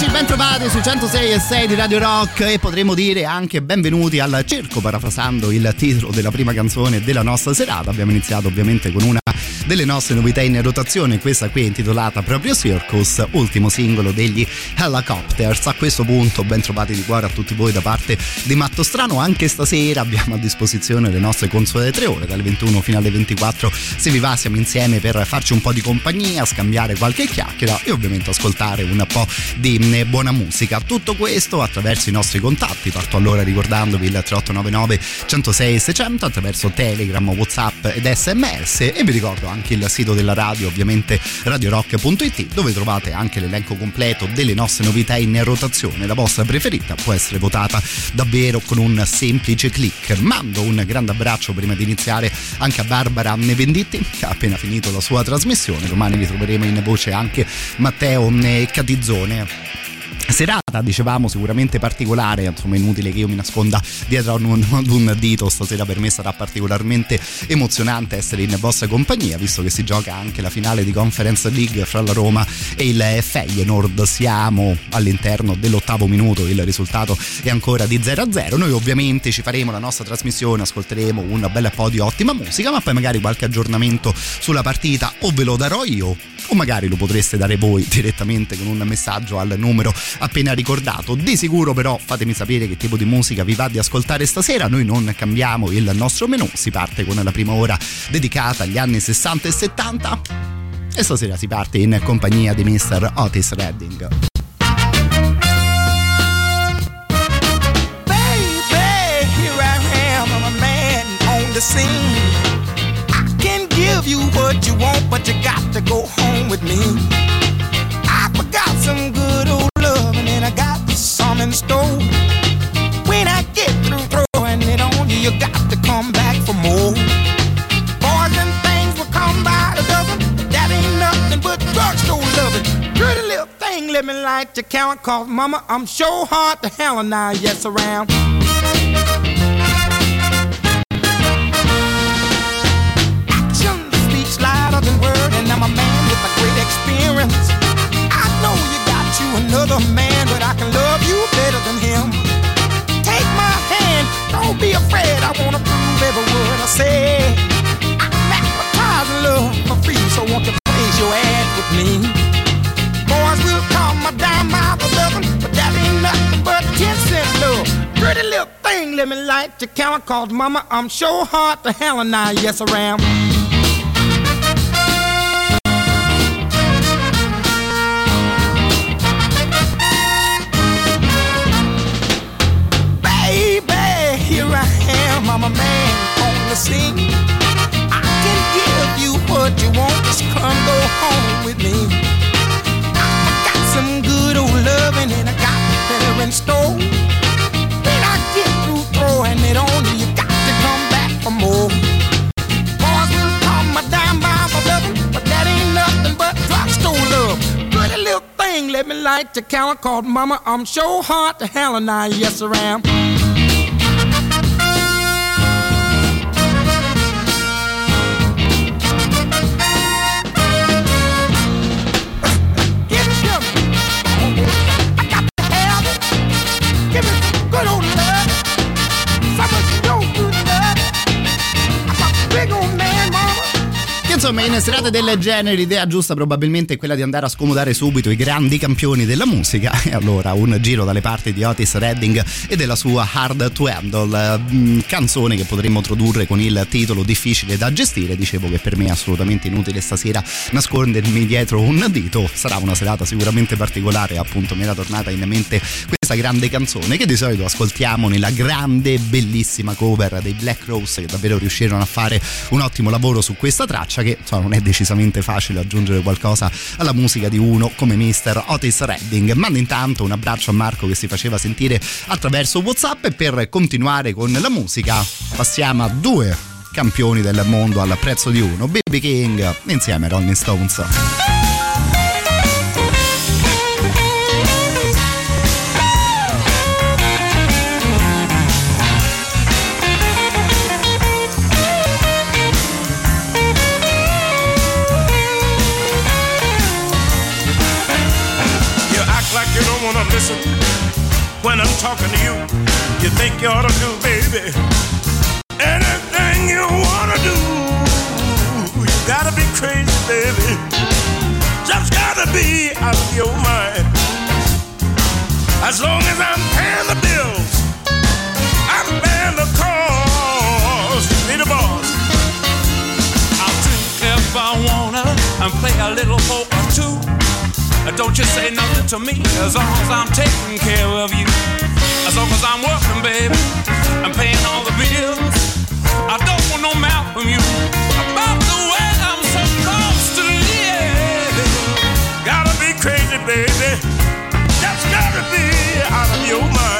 Amici, ben su 106 e 6 di Radio Rock e potremmo dire anche benvenuti al circo, parafrasando il titolo della prima canzone della nostra serata. Abbiamo iniziato ovviamente con una delle nostre novità in rotazione, questa qui è intitolata proprio Circus, ultimo singolo degli Helicopters. A questo punto ben trovati di cuore a tutti voi da parte di Matto Strano, anche stasera abbiamo a disposizione le nostre consuete tre ore, dalle 21 fino alle 24 se vi va siamo insieme per farci un po' di compagnia, scambiare qualche chiacchiera e ovviamente ascoltare un po' di mm, buona musica. Tutto questo attraverso i nostri contatti, parto allora ricordandovi il 3899 106 600 attraverso Telegram, Whatsapp ed SMS e vi ricordo anche il sito della radio, ovviamente radiorock.it, dove trovate anche l'elenco completo delle nostre novità in rotazione. La vostra preferita può essere votata davvero con un semplice click. Mando un grande abbraccio prima di iniziare anche a Barbara Nevenditti, che ha appena finito la sua trasmissione. Domani ritroveremo in voce anche Matteo Catizzone serata dicevamo sicuramente particolare insomma inutile che io mi nasconda dietro ad un, ad un, dito. Stasera per me sarà particolarmente emozionante essere in vostra compagnia visto che si gioca anche la finale di Conference League fra la Roma e il Feyenoord. Siamo all'interno dell'ottavo minuto il risultato è ancora di 0 a 0 noi ovviamente ci faremo la nostra trasmissione ascolteremo un bel po' di ottima musica ma poi magari qualche aggiornamento sulla partita o ve lo darò io o magari lo potreste dare voi direttamente con un messaggio al numero appena ricordato. Di sicuro però fatemi sapere che tipo di musica vi va di ascoltare stasera, noi non cambiamo il nostro menù, si parte con la prima ora dedicata agli anni 60 e 70 e stasera si parte in compagnia di Mr. Otis Redding. scene. I can give you what you want, but you got to go home with me. I forgot some good some in. When I get through throwing it on you, you got to come back for more. Boys and things will come by the dozen. That ain't nothing but drugstore loving. Pretty little thing, let me light your count. Cause mama, I'm sure hard to hell and I yes around. Action say. I'm advertising love for free, so won't you praise your ad with me? Boys will call my dime by the dozen, but that ain't nothing but ten cent love. Pretty little thing, let me light your count, cause mama, I'm sure hard to hell and I, yes I am. I'm a man I can give you what you want, just come go home with me. I got some good old loving and I got better in store. When I get through throwing it on you, you got to come back for more. Boys will call my dime by my loving, but that ain't nothing but drugstore love. Pretty little thing, let me light your counter called Mama. I'm sure hard to hell and I, yes I am. Insomma in serate del genere l'idea giusta probabilmente è quella di andare a scomodare subito i grandi campioni della musica. E allora un giro dalle parti di Otis Redding e della sua Hard to Handle mm, canzone che potremmo trodurre con il titolo difficile da gestire. Dicevo che per me è assolutamente inutile stasera nascondermi dietro un dito. Sarà una serata sicuramente particolare appunto mi era tornata in mente questa grande canzone che di solito ascoltiamo nella grande bellissima cover dei Black Rose che davvero riuscirono a fare un ottimo lavoro su questa traccia che insomma, non è decisamente facile aggiungere qualcosa alla musica di uno come Mr. Otis Redding. Mando intanto un abbraccio a Marco che si faceva sentire attraverso WhatsApp e per continuare con la musica passiamo a due campioni del mondo al prezzo di uno, Baby King insieme a Rolling Stones. You think you ought to do, baby, anything you wanna do. You gotta be crazy, baby. Just gotta be out of your mind. As long as I'm paying the bills, I'm paying the cost. Be the boss. I'll drink if I wanna and play a little poker too. Don't you say nothing to me as long as I'm taking care of you. Long as I'm working, baby, I'm paying all the bills. I don't want no mouth from you about the way I'm supposed to live. Gotta be crazy, baby. Just gotta be out of your mind.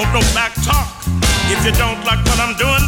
Want no back talk. If you don't like what I'm doing,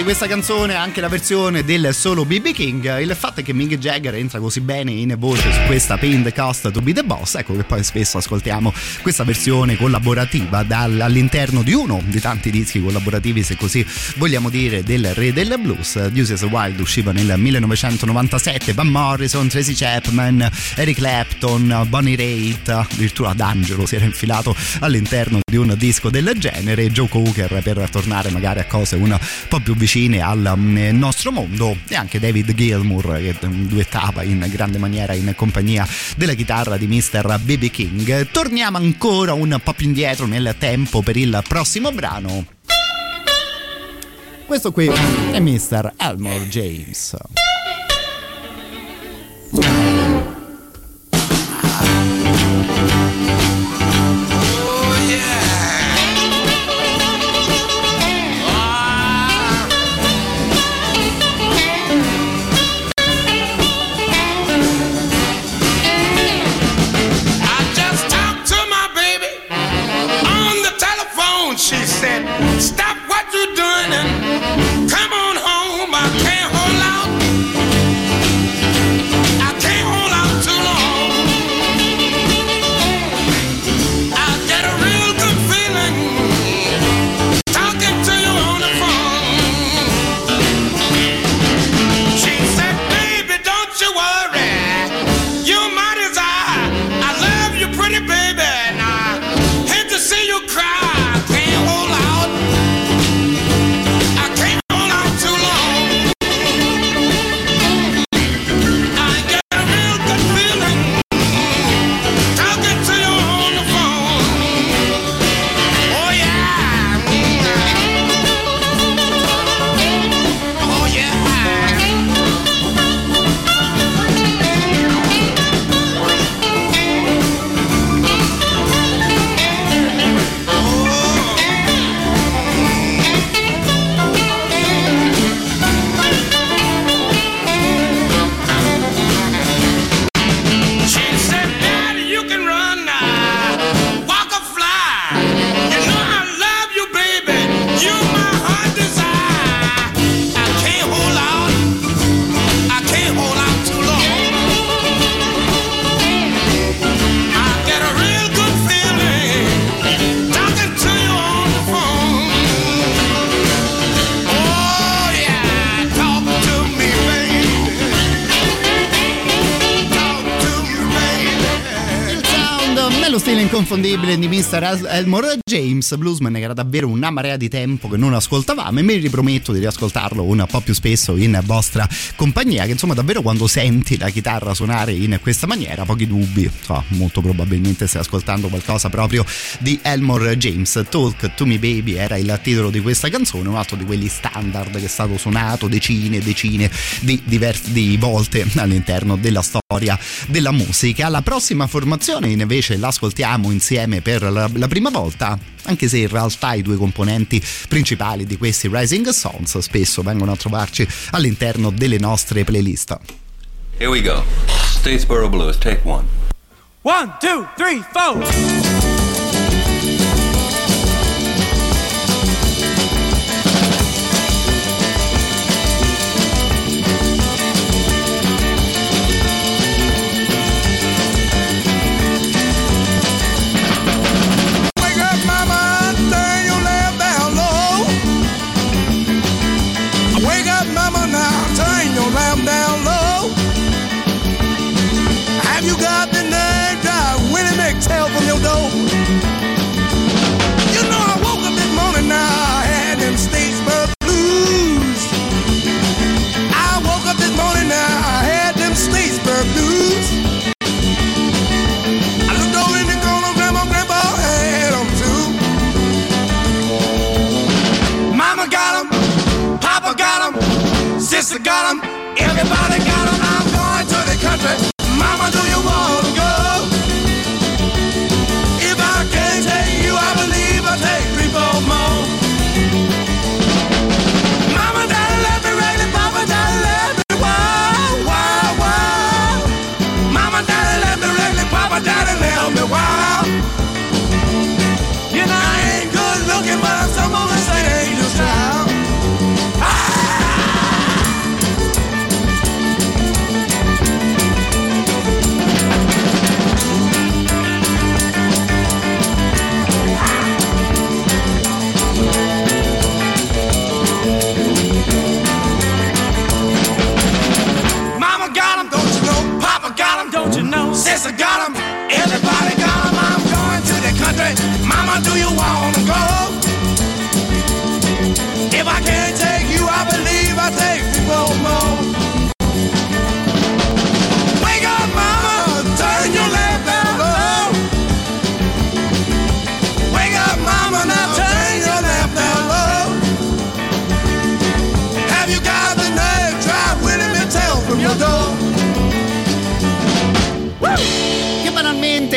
di questa canzone anche la versione del solo BB King. Il fatto è che Mick Jagger entra così bene in voce su questa Pain the Cost to be the Boss, ecco che poi spesso ascoltiamo questa versione collaborativa all'interno di uno di tanti dischi collaborativi, se così vogliamo dire, del re del blues. Deuces Wild usciva nel 1997, Van Morrison, Tracy Chapman, Eric Clapton, Bonnie Raitt, addirittura D'Angelo si era infilato all'interno di un disco del genere, Joe Cocker per tornare magari a cose un po' più vicine al mm, nostro mondo e anche David Gilmour che mm, duettava in grande maniera in compagnia della chitarra di Mr. BB King. Torniamo ancora un po' più indietro nel tempo per il prossimo brano. Questo qui è Mr. Elmore James. Inconfondibile di Mr. Elmore James, bluesman che era davvero una marea di tempo che non ascoltavamo e mi riprometto di riascoltarlo un po' più spesso in vostra compagnia, che insomma davvero quando senti la chitarra suonare in questa maniera, pochi dubbi, so, molto probabilmente stai ascoltando qualcosa proprio di Elmore James. Talk to me baby era il titolo di questa canzone, un altro di quelli standard che è stato suonato decine e decine di, diverse, di volte all'interno della storia della musica. La prossima formazione invece l'ascoltiamo insieme per la, la prima volta anche se in realtà i due componenti principali di questi Rising Songs spesso vengono a trovarci all'interno delle nostre playlist. Here we go. Statesboro Blues, take one. One, two, three, four. Everybody got know? Sister got 'em, everybody got 'em. I'm going to the country. Mama, do you wanna go? If I can't take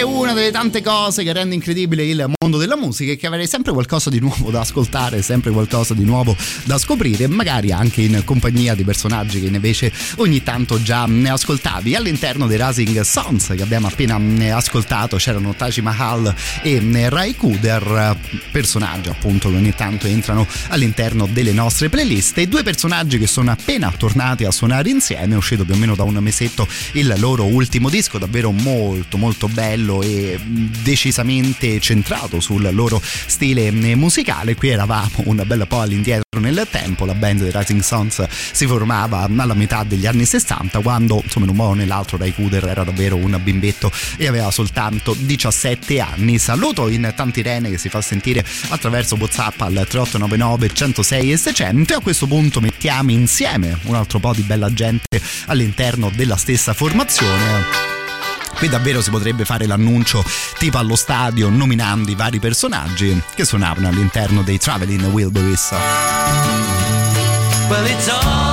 una delle tante cose che rende incredibile il mondo della musica e che avrei sempre qualcosa di nuovo da ascoltare, sempre qualcosa di nuovo da scoprire, magari anche in compagnia di personaggi che invece ogni tanto già ne ascoltavi. All'interno dei Rising Sons che abbiamo appena ascoltato c'erano Taj Mahal e Rai Kuder, personaggi appunto che ogni tanto entrano all'interno delle nostre playlist e due personaggi che sono appena tornati a suonare insieme, è uscito più o meno da un mesetto il loro ultimo disco, davvero molto molto bello e decisamente centrato sul loro stile musicale. Qui eravamo un bel po' all'indietro nel tempo, la band dei Rising Sons si formava alla metà degli anni 60 quando insomma in un modo o nell'altro Ray Cooder era davvero un bimbetto e aveva soltanto 17 anni. Saluto in tanti rene che si fa sentire attraverso Whatsapp al 3899 106 e 600 e a questo punto mettiamo insieme un altro po' di bella gente all'interno della stessa formazione. Qui davvero si potrebbe fare l'annuncio tipo allo stadio nominando i vari personaggi che suonavano all'interno dei Traveling Wilburys. Well,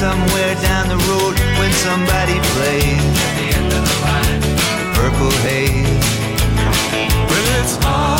Somewhere down the road when somebody plays the purple haze. Well, it's alright.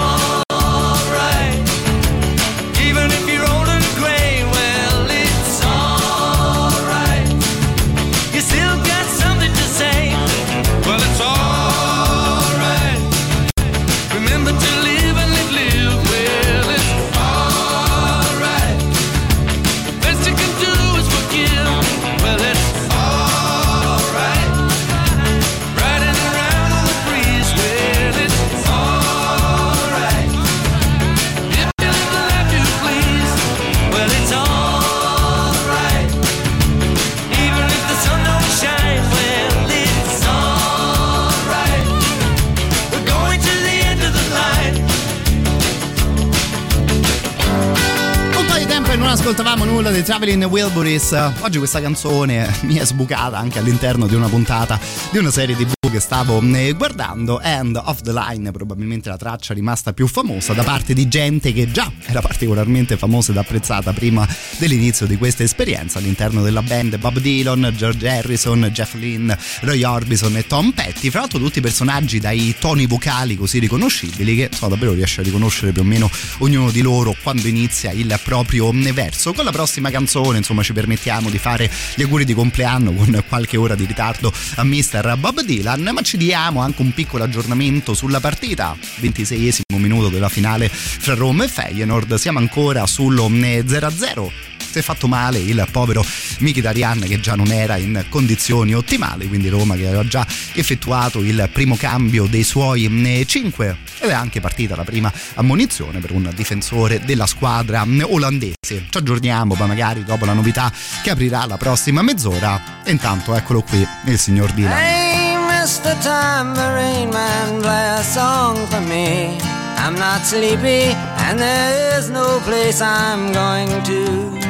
Ascoltavamo nulla dei Traveling Wilburys. Oggi questa canzone mi è sbucata anche all'interno di una puntata di una serie TV che stavo eh, guardando. End of the Line, probabilmente la traccia rimasta più famosa da parte di gente che già era particolarmente famosa ed apprezzata prima dell'inizio di questa esperienza all'interno della band. Bob Dylan, George Harrison, Jeff Lynne, Roy Orbison e Tom Petty. Fra l'altro tutti personaggi dai toni vocali così riconoscibili che so, davvero riesce a riconoscere più o meno ognuno di loro quando inizia il proprio verso. Con la prossima canzone, insomma, ci permettiamo di fare gli auguri di compleanno con qualche ora di ritardo a Mr. Bob Dylan, ma ci diamo anche un piccolo aggiornamento sulla partita. 26esimo minuto della finale fra Roma e Feyenoord. Siamo ancora sullo 0-0 si è fatto male il povero Mkhitaryan che già non era in condizioni ottimali quindi Roma che aveva già effettuato il primo cambio dei suoi 5 ed è anche partita la prima ammonizione per un difensore della squadra olandese ci aggiorniamo ma magari dopo la novità che aprirà la prossima mezz'ora e intanto eccolo qui il signor Dylan Hey, Mr. Tambourine Man, play a song for me. I'm not sleepy, and there is no place I'm going to.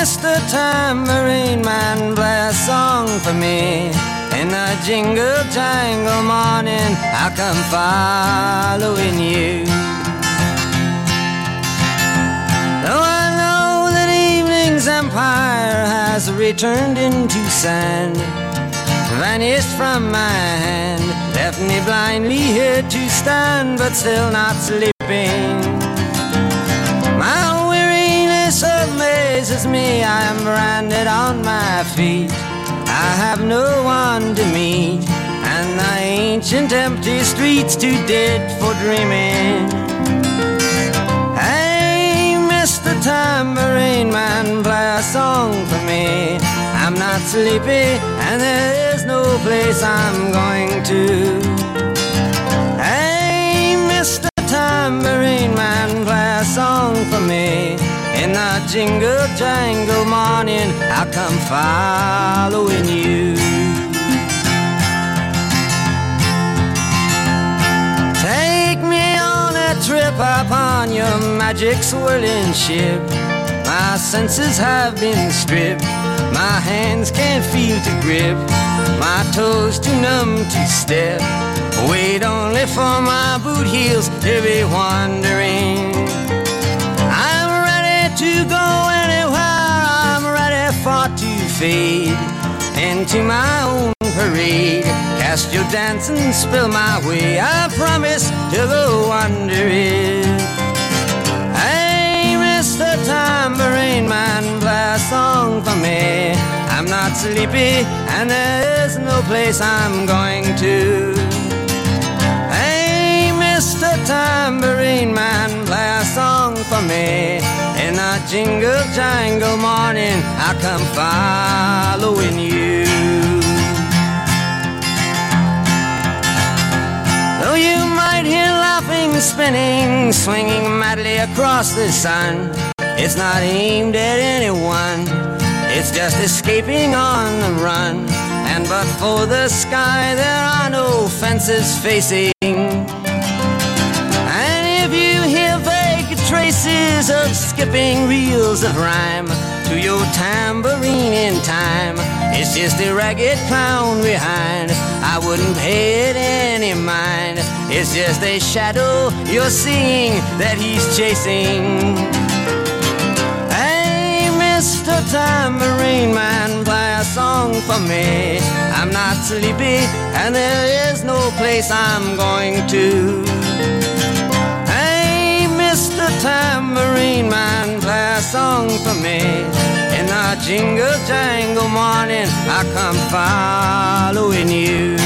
Mr. Tambourine Man, play a song for me. In the jingle jangle morning, I come following you. Though I know that evening's empire has returned into sand, vanished from my hand, left me blindly here to stand, but still not sleeping. Amazes me, I am branded on my feet. I have no one to meet, and the ancient empty streets too dead for dreaming. Hey, Mr. Tambourine Man, play a song for me. I'm not sleepy, and there is no place I'm going to. Hey, Mr. Tambourine Man, play a song for me. In the jingle jangle morning, I'll come following you. Take me on a trip upon your magic swirling ship. My senses have been stripped. My hands can't feel to grip. My toes too numb to step. Wait only for my boot heels to be wandering. To go anywhere. I'm ready for to fade into my own parade. Cast your dance and spill my way. I promise to go under it. Hey, Mr. Tambourine Man, play a song for me. I'm not sleepy, and there's no place I'm going to. Hey, Mr. Tambourine Man, play a song for me. Jingle jangle morning, I come following you. Though you might hear laughing, spinning, swinging madly across the sun, it's not aimed at anyone. It's just escaping on the run. And but for the sky, there are no fences facing. Of skipping reels of rhyme to your tambourine in time, it's just a ragged clown behind. I wouldn't pay it any mind. It's just a shadow you're seeing that he's chasing. Hey, Mr. Tambourine Man, play a song for me. I'm not sleepy, and there is no place I'm going to. Tambourine Man, play a song for me. In a jingle jangle morning, I come following you.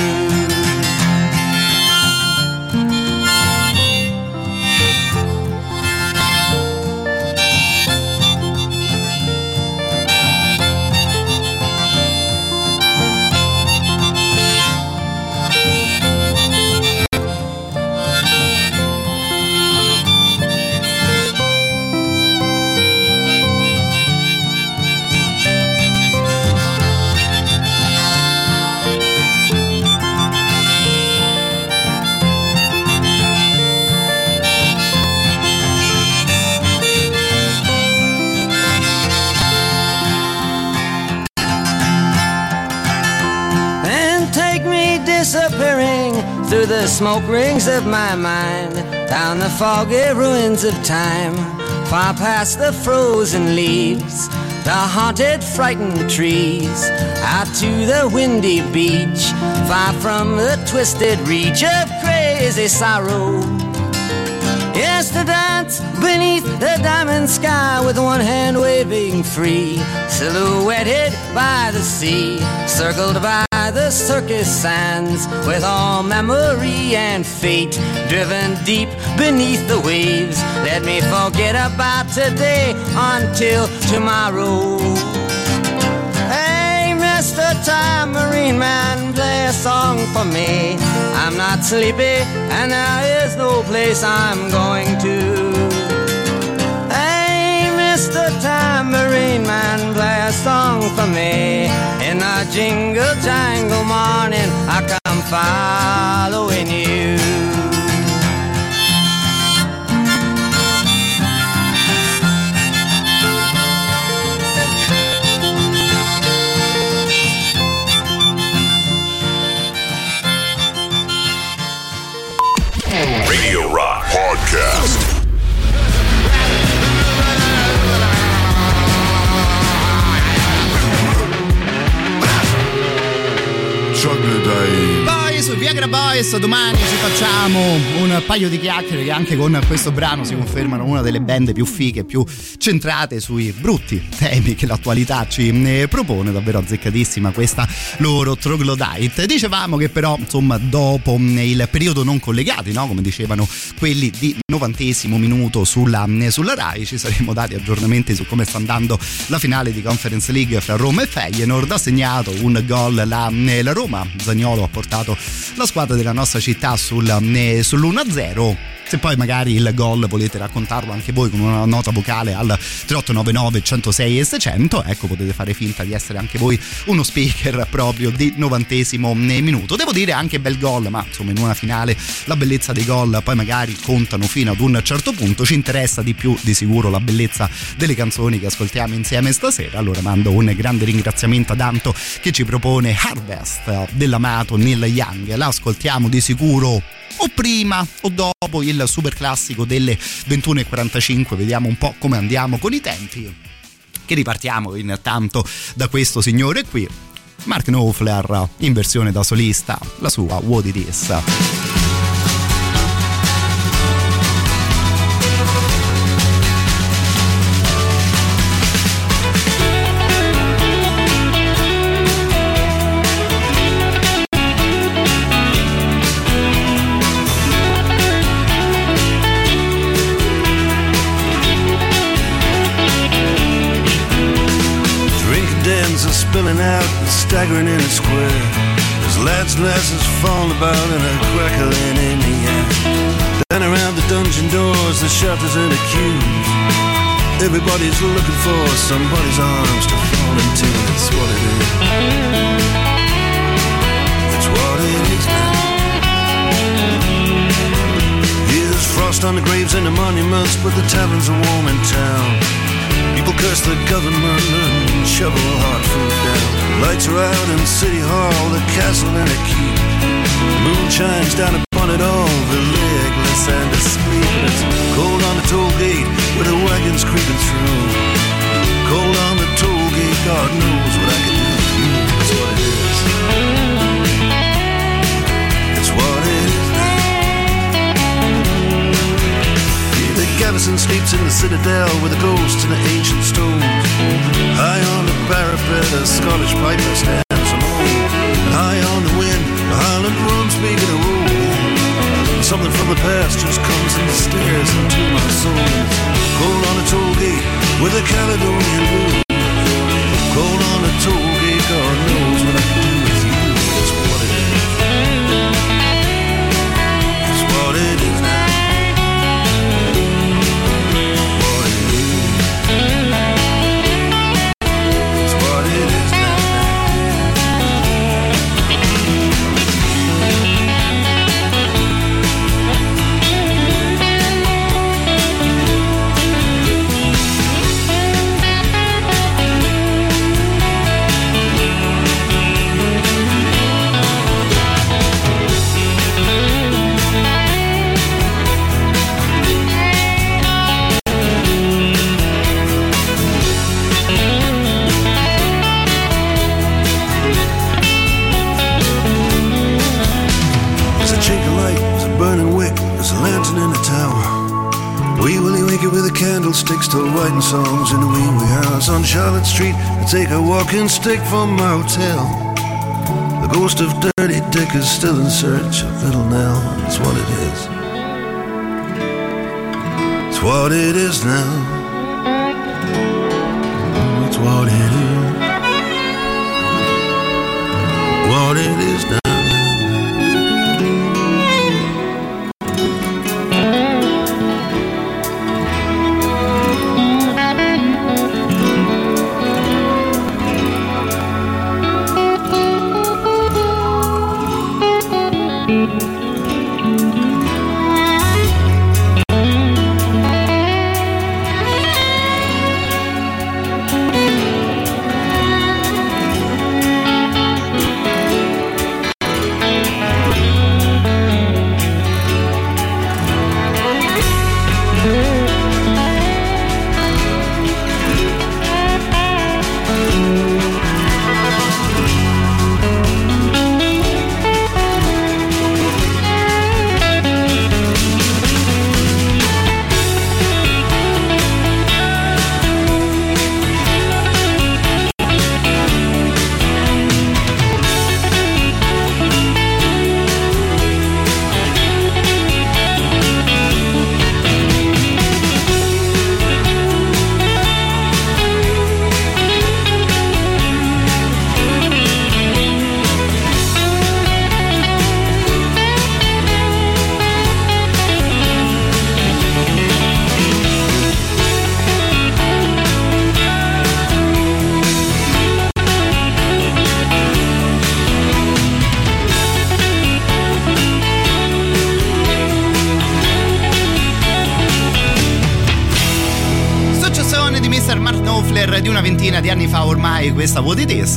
Smoke rings of my mind, down the foggy ruins of time, far past the frozen leaves, the haunted, frightened trees, out to the windy beach, far from the twisted reach of crazy sorrow. Yes, to dance beneath the diamond sky with one hand waving free, silhouetted by the sea, circled by the circus sands, with all memory and fate driven deep beneath the waves. Let me forget about today until tomorrow. Hey, Mr. Tambourine Man, play a song for me. I'm not sleepy, and there is no place I'm going to. Hey, Mr. Tambourine Man, play a song me. In a jingle jangle morning, I come following Viagra Boys domani ci facciamo un paio di chiacchiere che anche con questo brano si confermano una delle band più fighe, più centrate sui brutti temi che l'attualità ci eh, propone, davvero azzeccatissima questa loro Troglodyte. Dicevamo che però insomma dopo mm, il periodo non collegati, no? come dicevano quelli di novantesimo minuto sulla, mm, sulla RAI, ci saremmo dati aggiornamenti su come sta andando la finale di Conference League fra Roma e Feyenoord, ha segnato un gol la, la Roma, Zagnolo ha portato la squadra della nostra città sul, eh, sull'1-0 se poi magari il gol volete raccontarlo anche voi con una nota vocale al 3899 106 e 600 ecco potete fare finta di essere anche voi uno speaker proprio di novantesimo minuto. Devo dire anche bel gol ma insomma in una finale la bellezza dei gol poi magari contano fino ad un certo punto. Ci interessa di più di sicuro la bellezza delle canzoni che ascoltiamo insieme stasera. Allora mando un grande ringraziamento ad Anto che ci propone Harvest dell'amato Neil Young. La ascoltiamo di sicuro o prima o dopo il super classico delle 21.45 vediamo un po' come andiamo con i tempi che ripartiamo intanto da questo signore qui Mark Knopfler in versione da solista, la sua What It Is. Staggering in a square. There's lads and lasses falling about and a crackling in the air. Then around the dungeon doors, the shutters and the queues. Everybody's looking for somebody's arms to fall into. That's what it is. That's what it is now. Frost on the graves and the monuments, but the taverns are warm in town. People curse the government and shovel hard. Lights are out in City Hall, the castle and the keep. The moon shines down upon it all, the legless and the sleepless. Cold on the toll gate with the wagons creeping through. Cold on the toll gate, God knows what I can do. That's what it is. It's what it is. The garrison sleeps in the citadel with the ghosts and the ancient stones. High on parapet, a Scottish piper stands alone. High on the wind, the Highland drums making a roll. Something from the past just comes and stares into my soul. Cold on the toll gate with a Caledonian moon. Cold on the toll gate, God knows what I do writing songs in the wee house on Charlotte Street. I take a walking stick from my hotel. The ghost of Dirty Dick is still in search of Little Nell. That's what it is. It's what it is now. It's what it is. What it is now.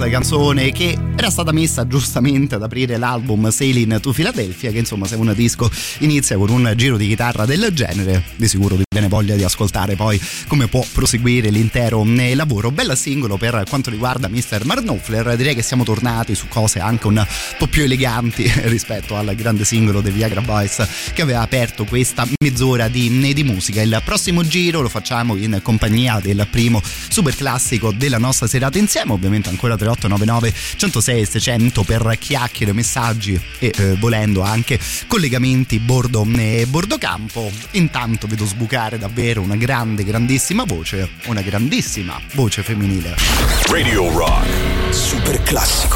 Canzone che era stata messa giustamente ad aprire l'album Sailing to Philadelphia che insomma se un disco inizia con un giro di chitarra del genere di sicuro viene voglia di ascoltare poi come può proseguire l'intero eh, lavoro. Bella singolo per quanto riguarda Mr. Marnofler, direi che siamo tornati su cose anche un po' più eleganti rispetto al grande singolo dei Viagra Boys che aveva aperto questa mezz'ora di, di musica. Il prossimo giro lo facciamo in compagnia del primo super classico della nostra serata insieme, ovviamente ancora 3899 106 600 per chiacchiere, messaggi e eh, volendo anche collegamenti bordo, eh, bordo campo. Intanto vedo sbucare davvero una grande, grandissima voce, una grandissima voce femminile. Radio Rock. Super classico.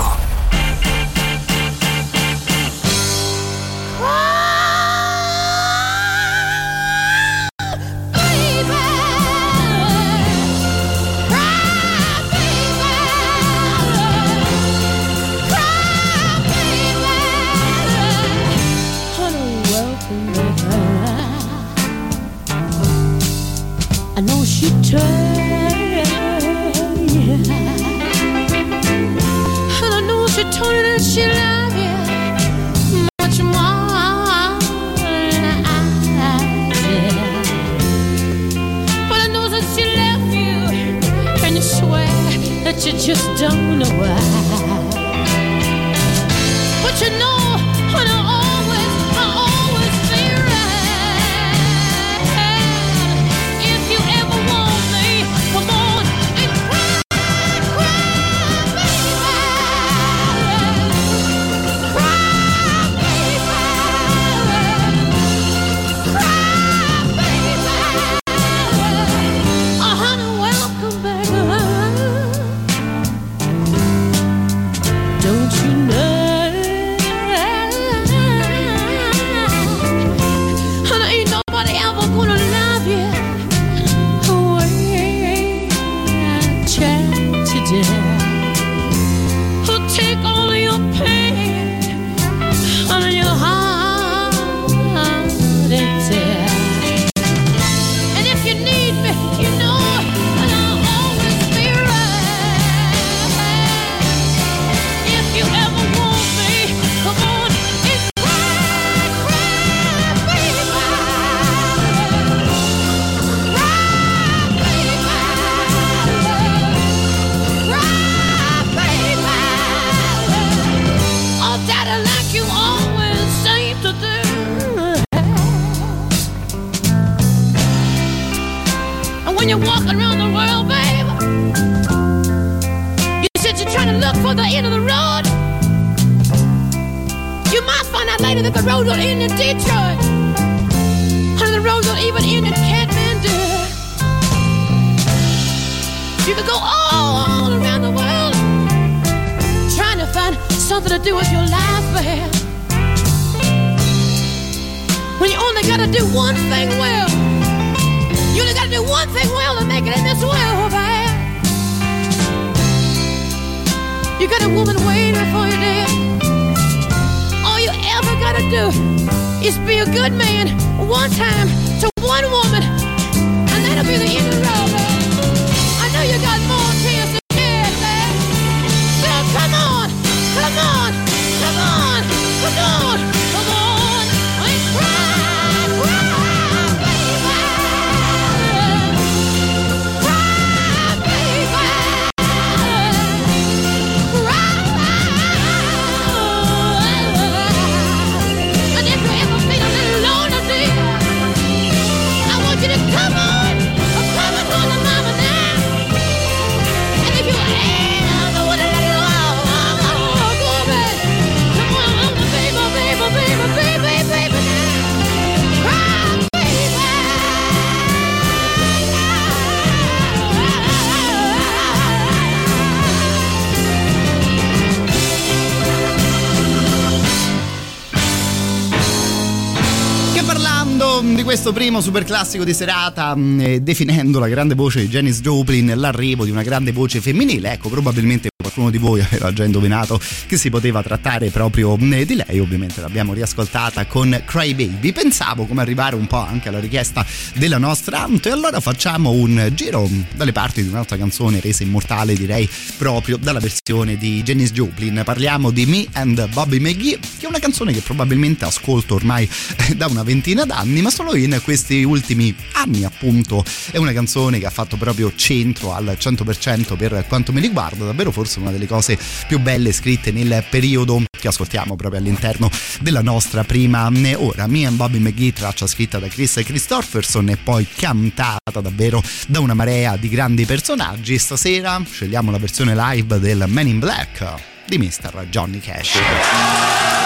Questo primo super classico di serata, mh, eh, definendo la grande voce di Janis Joplin, l'arrivo di una grande voce femminile, ecco, probabilmente qualcuno di voi aveva già indovinato che si poteva trattare proprio mh, di lei, ovviamente l'abbiamo riascoltata con Cry Baby. Pensavo come arrivare un po' anche alla richiesta della nostra Ant e allora facciamo un giro dalle parti di un'altra canzone resa immortale, direi, proprio dalla versione di Janis Joplin. Parliamo di Me and Bobby McGee, una canzone che probabilmente ascolto ormai eh, da una ventina d'anni, ma solo in questi ultimi anni appunto è una canzone che ha fatto proprio centro al 100% per quanto mi riguarda, davvero forse una delle cose più belle scritte nel periodo che ascoltiamo proprio all'interno della nostra prima ora. Me and Bobby McGee, traccia scritta da Chris Christopherson e poi cantata davvero da una marea di grandi personaggi. Stasera scegliamo la versione live del Man in Black di Mr. Johnny Cash.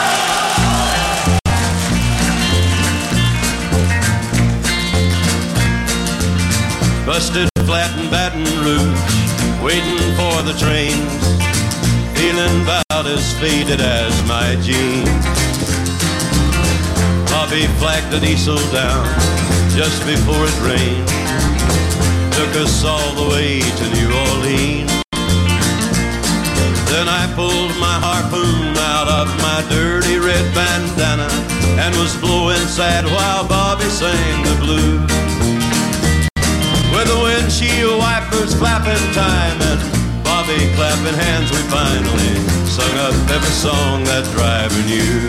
Busted flat in Baton Rouge, waiting for the trains, feeling about as faded as my jeans. Bobby flagged the diesel down just before it rained, took us all the way to New Orleans. Then I pulled my harpoon out of my dirty red bandana and was blowing sad while Bobby sang the blues. With the windshield wipers clapping time and Bobby clapping hands, we finally sung up every song that driver knew.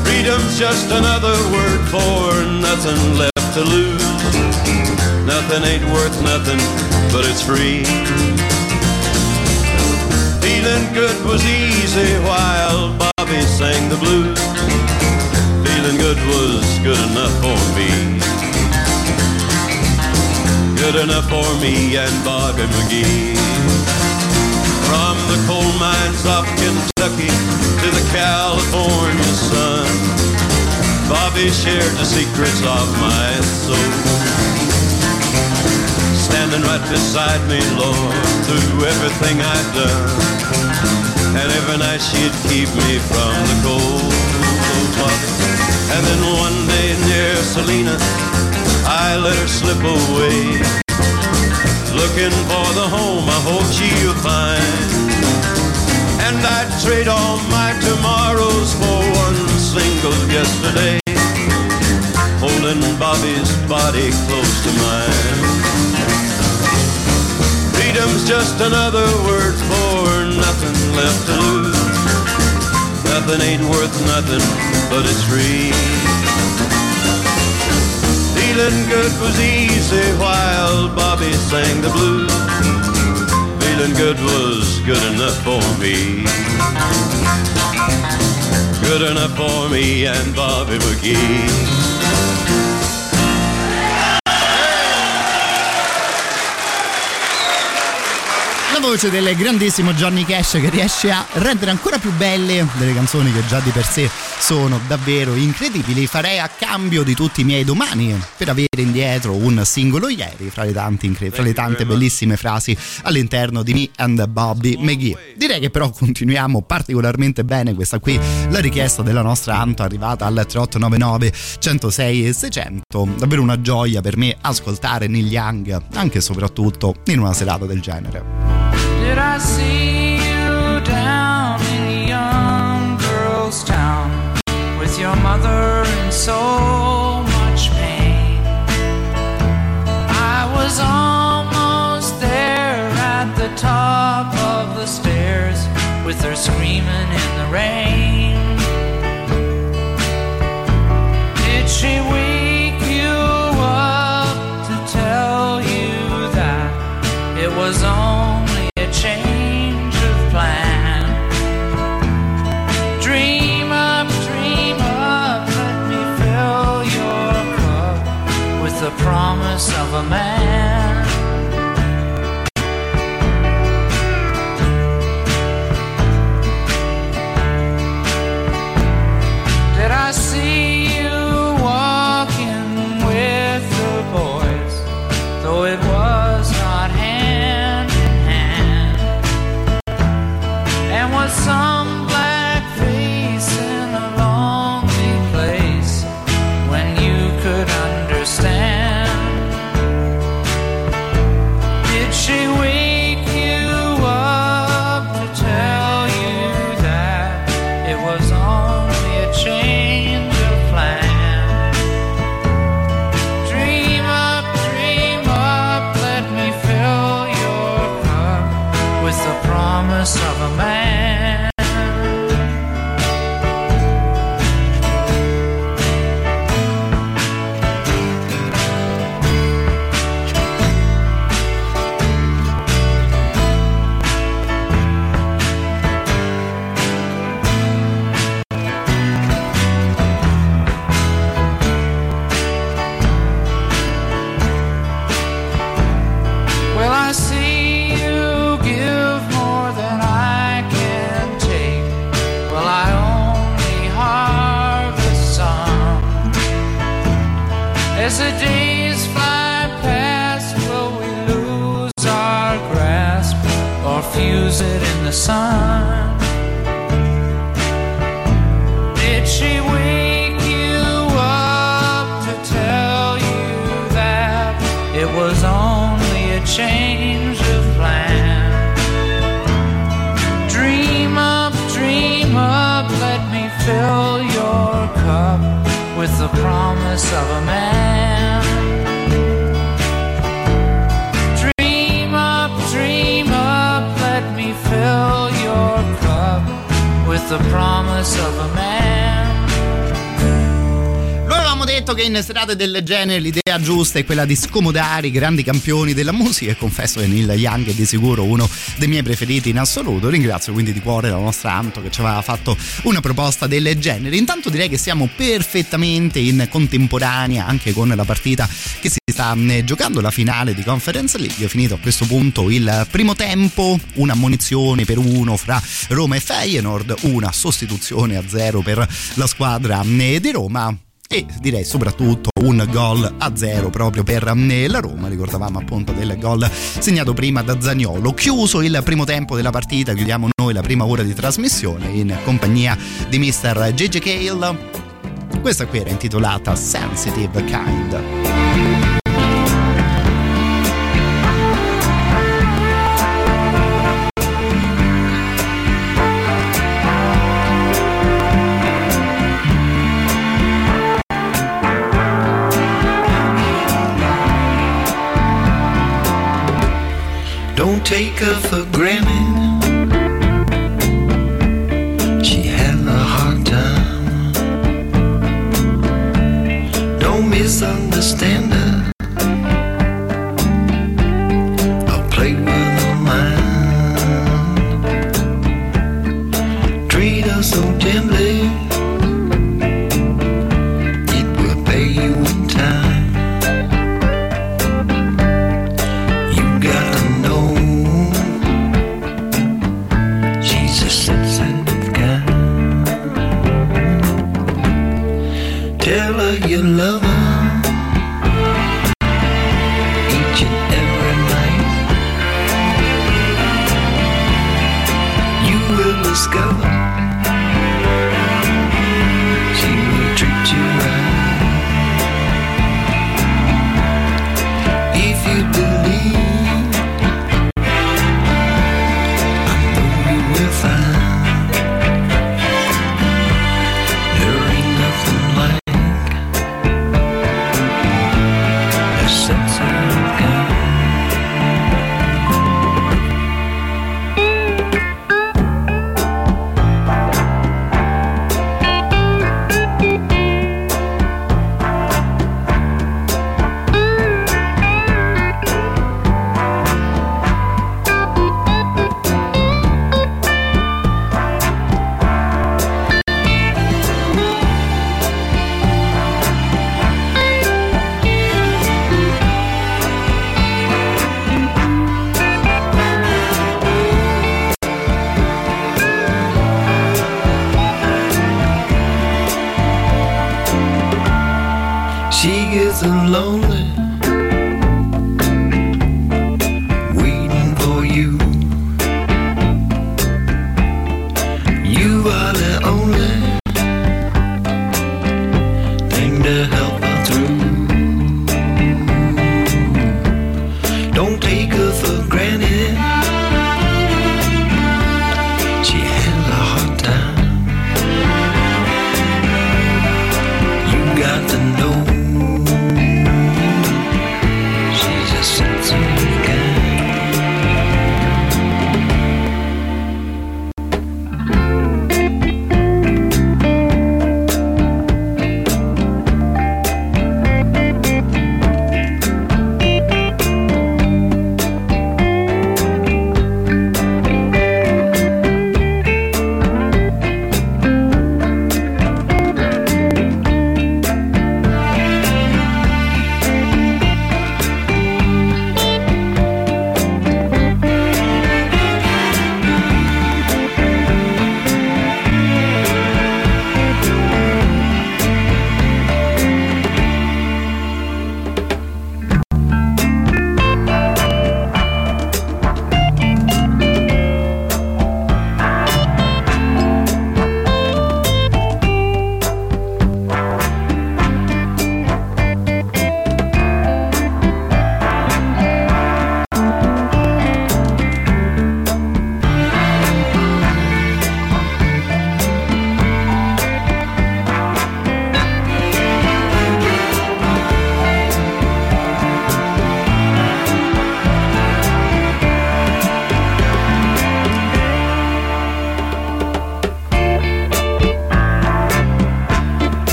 Freedom's just another word for nothing left to lose. Nothing ain't worth nothing, but it's free. Feeling good was easy while Bobby sang the blues. Feeling good was good enough for me. Good enough for me and Bobby McGee. From the coal mines of Kentucky to the California sun, Bobby shared the secrets of my soul. Standing right beside me, Lord, through everything I'd done. And every night she'd keep me from the cold. And then one day near Selena, I let her slip away. Looking for the home I hope she'll find. And I'd trade all my tomorrows for one single yesterday. Holding Bobby's body close to mine. Freedom's just another word for nothing left to lose. Nothing ain't worth nothing, but it's free. Feeling good was easy while Bobby sang the blues. Feeling good was good enough for me. Good enough for me and Bobby McGee. Voce del grandissimo Johnny Cash che riesce a rendere ancora più belle delle canzoni che già di per sé sono davvero incredibili. Farei a cambio di tutti i miei domani per avere indietro un singolo ieri fra le, tanti fra le tante bellissime frasi all'interno di Me and Bobby McGee. Direi che però continuiamo particolarmente bene questa qui, la richiesta della nostra Anto arrivata al 3899 106 e 600. Davvero una gioia per me ascoltare Neil Young anche e soprattutto in una serata del genere. Top of the stairs with her screaming in the rain. Promise of a man. Genere l'idea giusta è quella di scomodare i grandi campioni della musica e confesso che Neil Young è di sicuro uno dei miei preferiti in assoluto. Ringrazio quindi di cuore la nostra Anto che ci aveva fatto una proposta del genere. Intanto direi che siamo perfettamente in contemporanea anche con la partita che si sta eh, giocando la finale di Conference League. È finito a questo punto il primo tempo, una ammonizione per uno fra Roma e Feyenoord, una sostituzione a zero per la squadra eh, di Roma e direi soprattutto un gol a zero proprio per eh, la Roma. Ricordavamo appunto del gol segnato prima da Zaniolo. Chiuso il primo tempo della partita, chiudiamo noi la prima ora di trasmissione in compagnia di Mr. JJ Cale. Questa qui era intitolata Sensitive Kind. Take her for granted. She had a hard time. Don't misunderstand her. and lonely.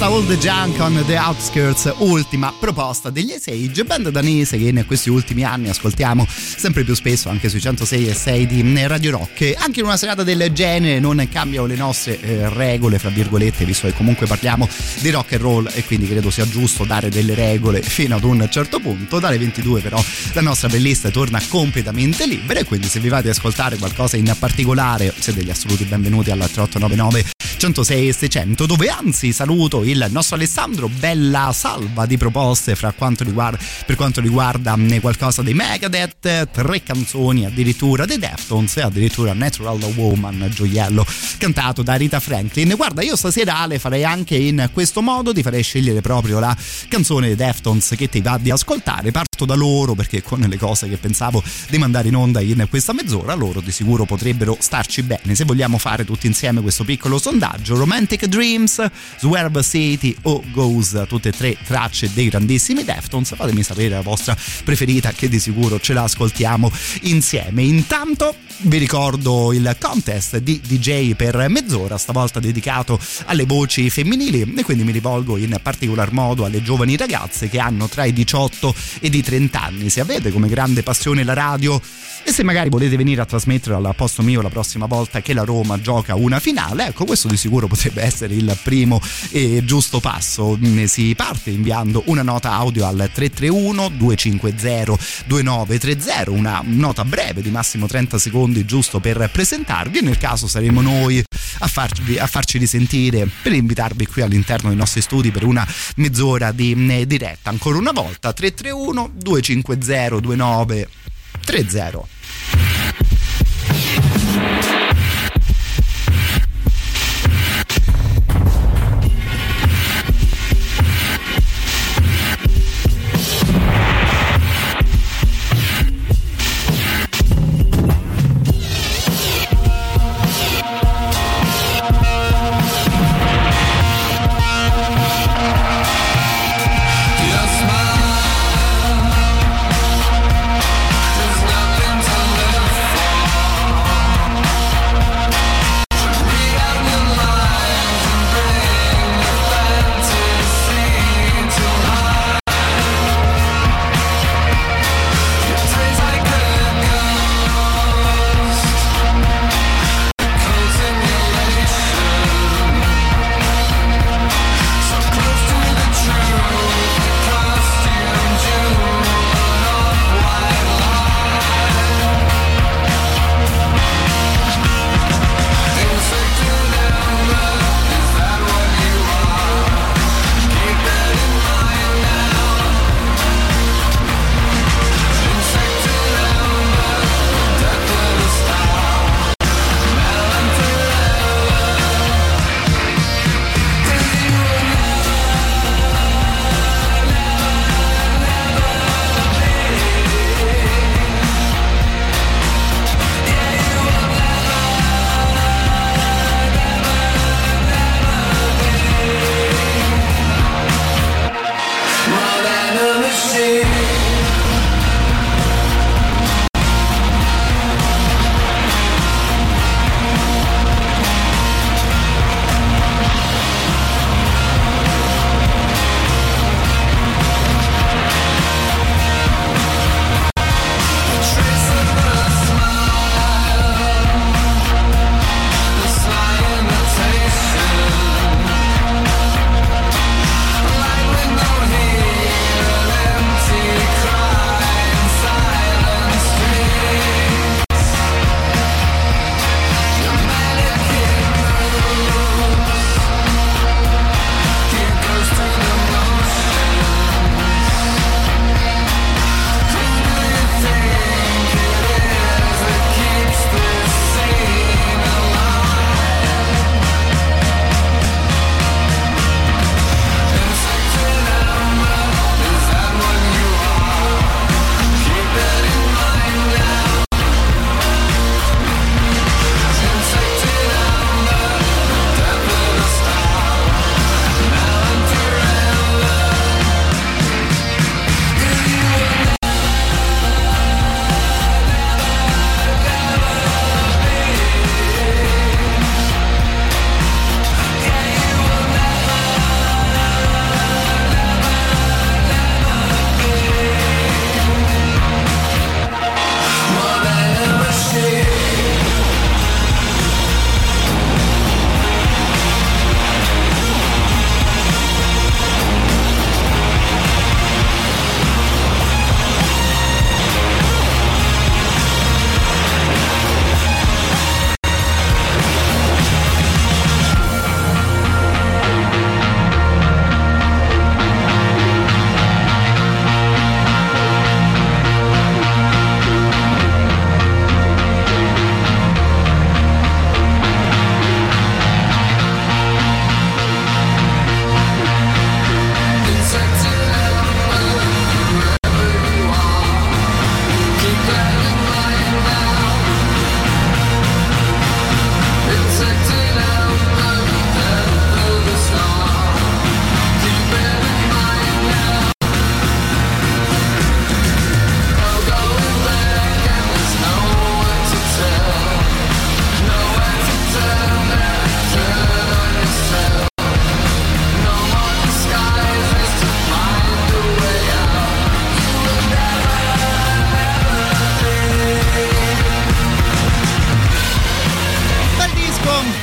Questa All Junk on the Outskirts, ultima proposta degli Esage, band danese che in questi ultimi anni ascoltiamo sempre più spesso anche sui 106 e 6 di Radio Rock. Anche in una serata del genere non cambiano le nostre eh, regole, fra virgolette, visto che comunque parliamo di rock and roll e quindi credo sia giusto dare delle regole fino ad un certo punto. Dalle 22 però la nostra playlist torna completamente libera e quindi se vi va di ascoltare qualcosa in particolare siete degli assoluti benvenuti alla 3899 106 e 600 dove anzi saluto il nostro Alessandro bella salva di proposte fra quanto riguarda, per quanto riguarda qualcosa dei Megadeth tre canzoni addirittura dei Deftones e addirittura Natural Woman gioiello cantato da Rita Franklin. Guarda io stasera le farei anche in questo modo ti farei scegliere proprio la canzone dei Deftones che ti va di ascoltare parto da loro perché con le cose che pensavo di mandare in onda in questa mezz'ora loro di sicuro potrebbero starci bene se vogliamo fare tutti insieme questo piccolo sondaggio Romantic Dreams, Swerve City o Goes, tutte e tre tracce dei grandissimi Deftones. Fatemi sapere la vostra preferita, che di sicuro ce la ascoltiamo insieme. Intanto vi ricordo il contest di DJ per mezz'ora, stavolta dedicato alle voci femminili e quindi mi rivolgo in particolar modo alle giovani ragazze che hanno tra i 18 ed i 30 anni. Se avete come grande passione la radio e se magari volete venire a trasmettere al posto mio la prossima volta che la Roma gioca una finale, ecco questo di sicuro potrebbe essere il primo e giusto passo. Si parte inviando una nota audio al 331 250 2930, una nota breve di massimo 30 secondi giusto per presentarvi nel caso saremo noi a, farvi, a farci risentire per invitarvi qui all'interno dei nostri studi per una mezz'ora di diretta. Ancora una volta 331 250 2930.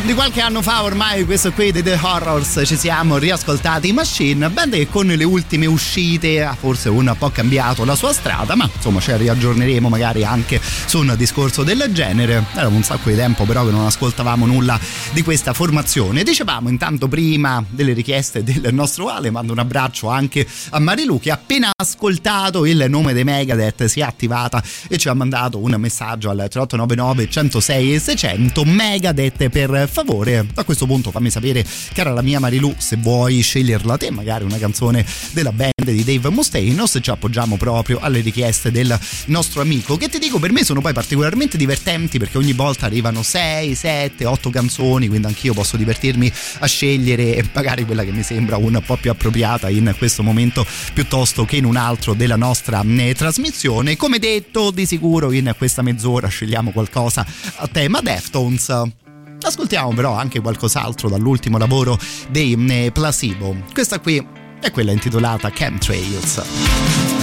Di qualche anno fa ormai questo qui di The Horrors ci siamo riascoltati Machine band che con le ultime uscite ha forse un po' cambiato la sua strada ma insomma ci riaggiorneremo magari anche su un discorso del genere. Era un sacco di tempo però che non ascoltavamo nulla di questa formazione. Dicevamo intanto prima delle richieste del nostro Ale mando un abbraccio anche a Marilu che appena ascoltato il nome dei Megadeth si è attivata e ci ha mandato un messaggio al 3899 106 e 600 Megadeth per favore a questo punto fammi sapere cara la mia Marilu se vuoi sceglierla te magari una canzone della band di Dave Mustaine o se ci appoggiamo proprio alle richieste del nostro amico. Che ti dico per me sono poi particolarmente divertenti perché ogni volta arrivano 6, 7, 8 canzoni quindi anch'io posso divertirmi a scegliere magari quella che mi sembra un po' più appropriata in questo momento piuttosto che in un altro della nostra eh, trasmissione. Come detto di sicuro in questa mezz'ora scegliamo qualcosa a tema Deftones Ascoltiamo però anche qualcos'altro dall'ultimo lavoro dei eh, Placebo. Questa qui è quella intitolata Chemtrails.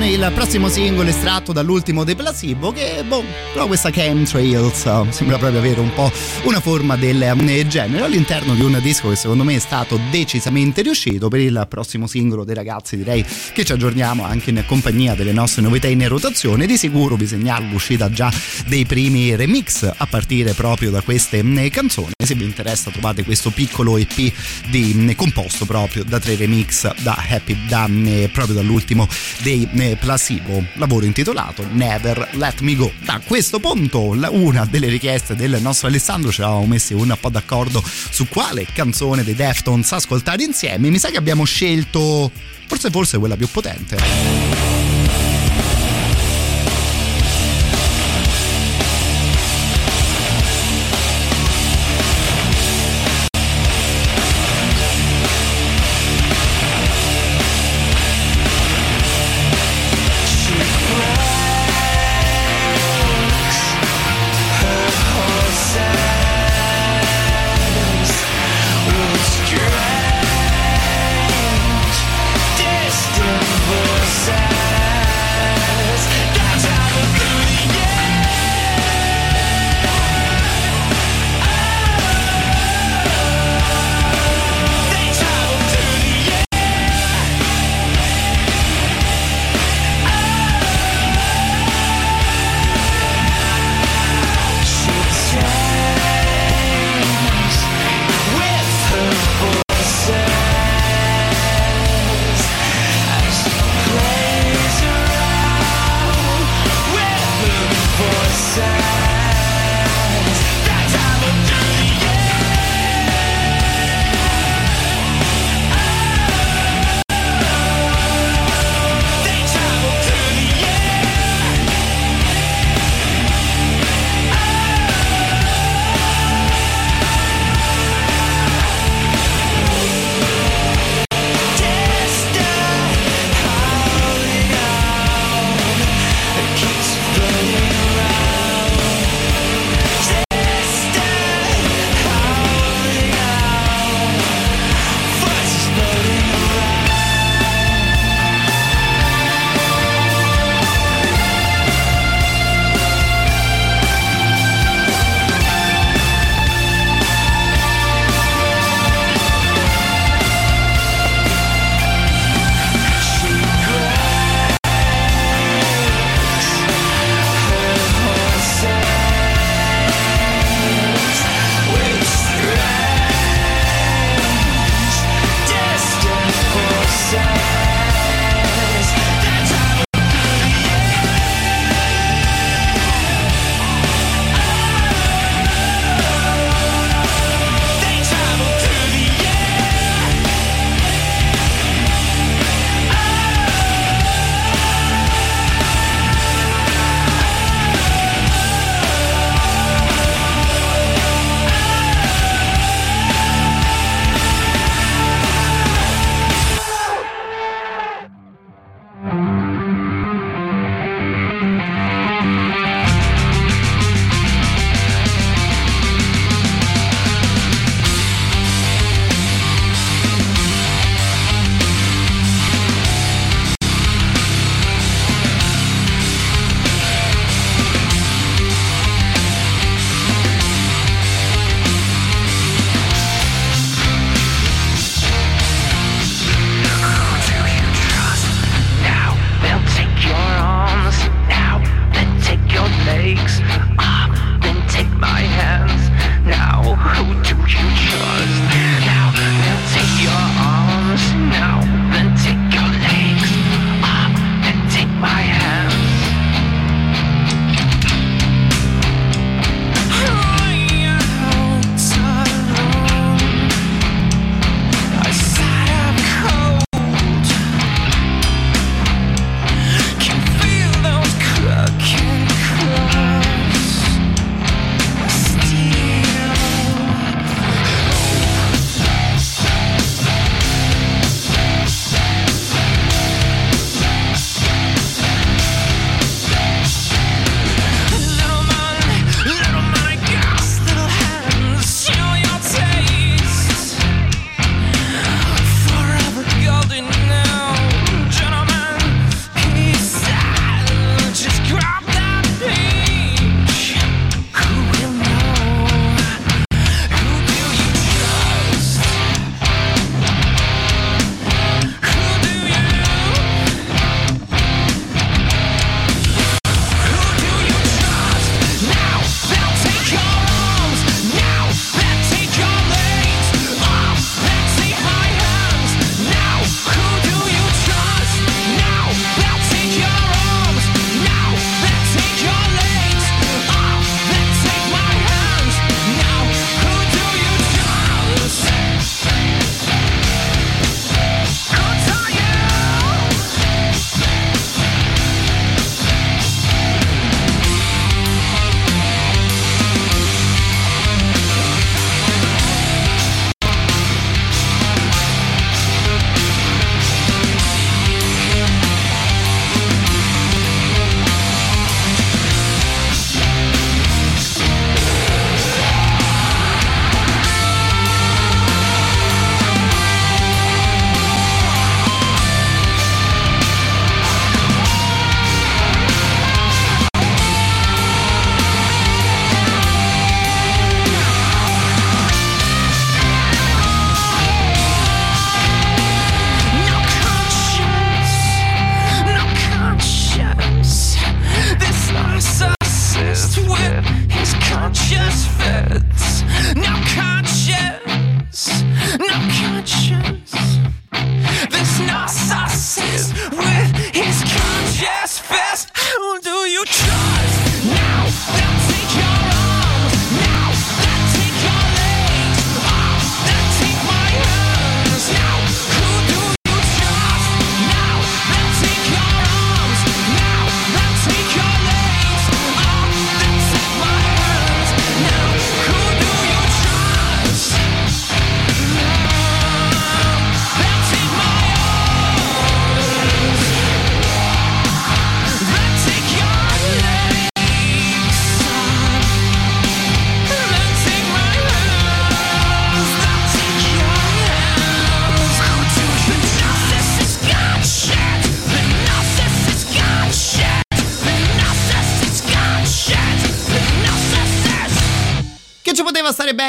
Canzone, il prossimo singolo estratto dall'ultimo dei Placebo, che boh, però questa Chemtrails uh, sembra proprio avere un po' una forma del um, genere all'interno di un disco che secondo me è stato decisamente riuscito. Per il prossimo singolo dei ragazzi direi che ci aggiorniamo anche in compagnia delle nostre novità in rotazione. Di sicuro vi segnalo l'uscita già dei primi remix a partire proprio da queste um, canzoni. Se vi interessa trovate questo piccolo EP di, um, composto proprio da tre remix da Happy da, proprio dall'ultimo dei Placebo, lavoro intitolato Never Let Me Go. Da questo punto, una delle richieste del nostro Alessandro ci avevamo messi un po' d'accordo su quale canzone dei Deftones ascoltare insieme. Mi sa che abbiamo scelto forse forse quella più potente.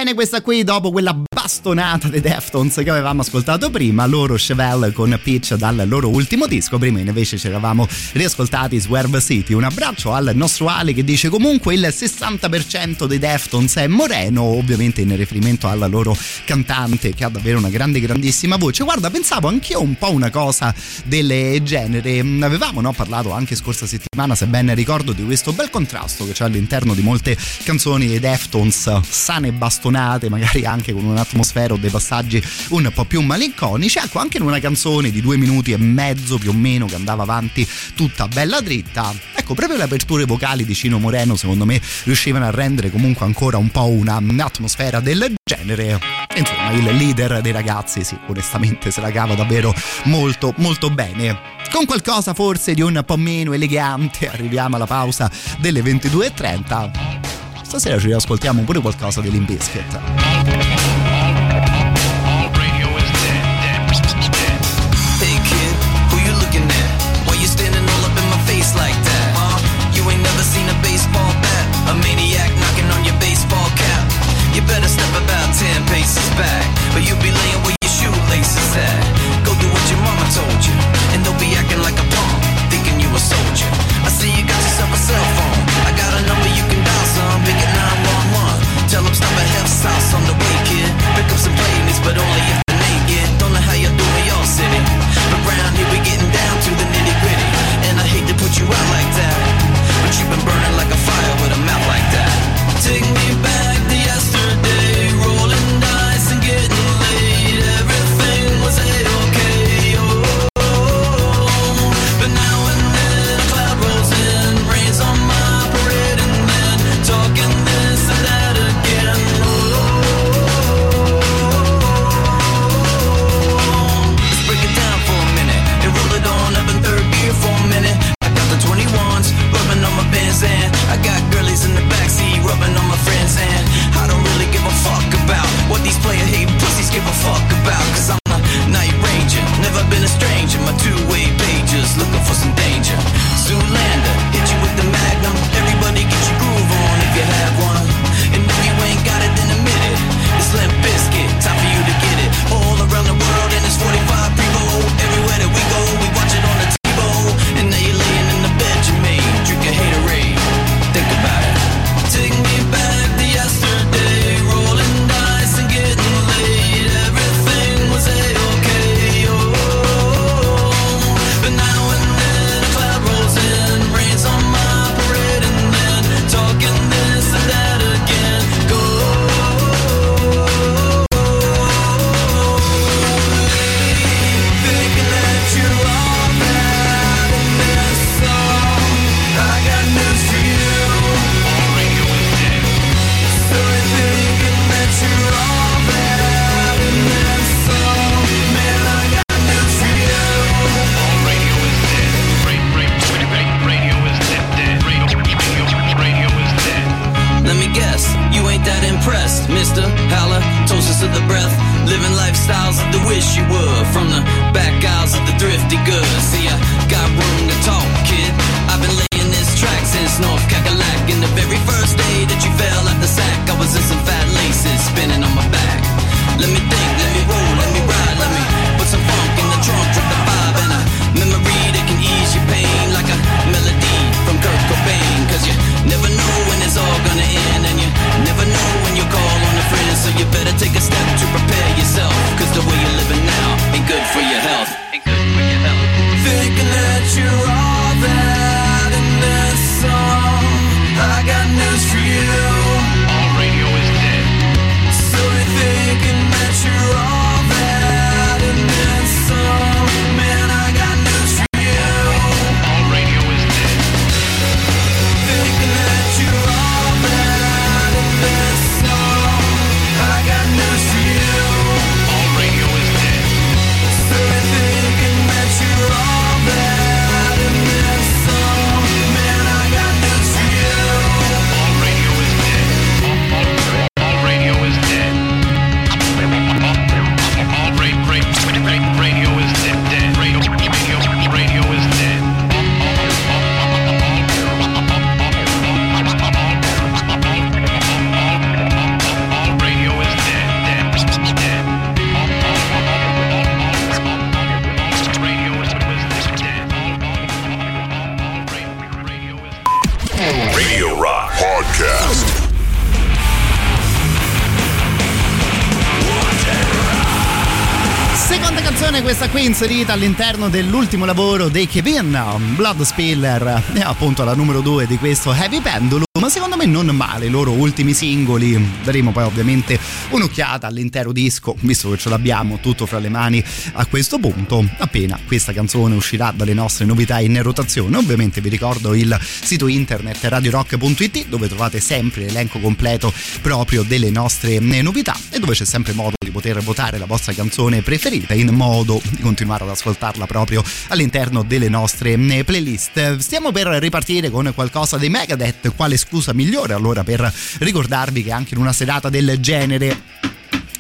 bene questa qui dopo quella bastonata dei Deftones che avevamo ascoltato prima, loro Chevelle con Peach dal loro ultimo disco, prima invece ci eravamo riascoltati Swerve City. Un abbraccio al nostro Ale che dice comunque il 60% dei Deftones è moreno, ovviamente in riferimento alla loro cantante che ha davvero una grande grandissima voce. Guarda, pensavo anch'io un po' una cosa del genere. Avevamo no, parlato anche scorsa settimana, se ben ricordo, di questo bel contrasto che c'è all'interno di molte canzoni dei Deftones, sane e bastonate, magari anche con un'atmosfera atmosfera o dei passaggi un po' più malinconici, ecco anche in una canzone di due minuti e mezzo più o meno che andava avanti tutta bella dritta, ecco proprio le aperture vocali di Cino Moreno secondo me riuscivano a rendere comunque ancora un po' un'atmosfera del genere. Insomma, il leader dei ragazzi, sì, onestamente se la cava davvero molto molto bene. Con qualcosa forse di un po' meno elegante arriviamo alla pausa delle 22.30. Stasera ci riascoltiamo pure qualcosa dell'Inbiscuit. Podcast. Canzone questa qui inserita all'interno dell'ultimo lavoro dei Kevin, Blood Spiller, è appunto la numero 2 di questo Heavy Pendulum, ma secondo me non male, i loro ultimi singoli, daremo poi ovviamente un'occhiata all'intero disco, visto che ce l'abbiamo tutto fra le mani. A questo punto, appena questa canzone uscirà dalle nostre novità in rotazione, ovviamente vi ricordo il sito internet radiorock.it dove trovate sempre l'elenco completo proprio delle nostre novità e dove c'è sempre modo di poter votare la vostra canzone preferita in modo di continuare ad ascoltarla proprio all'interno delle nostre playlist. Stiamo per ripartire con qualcosa dei Megadeth, quale scusa migliore allora per ricordarvi che anche in una serata del genere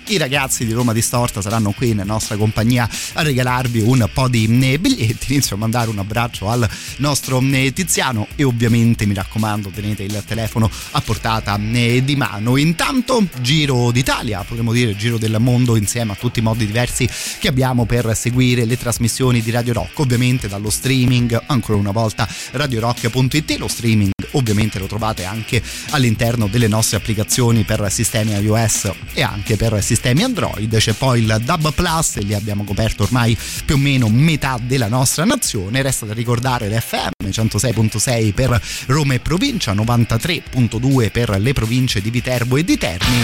i ragazzi di Roma Distorta saranno qui in nostra compagnia a regalarvi un po' di biglietti. Inizio a mandare un abbraccio al nostro Tiziano e ovviamente mi raccomando tenete il telefono a portata di mano. Intanto giro d'Italia, potremmo dire giro del mondo insieme a tutti i modi diversi che abbiamo per seguire le trasmissioni di Radio Rock, ovviamente dallo streaming, ancora una volta radiorock.it, lo streaming ovviamente lo trovate anche all'interno delle nostre applicazioni per sistemi iOS e anche per sistemi sistemi Android, c'è poi il Dub Plus e lì abbiamo coperto ormai più o meno metà della nostra nazione, resta da ricordare l'FM 106.6 per Roma e provincia, 93.2 per le province di Viterbo e di Terni.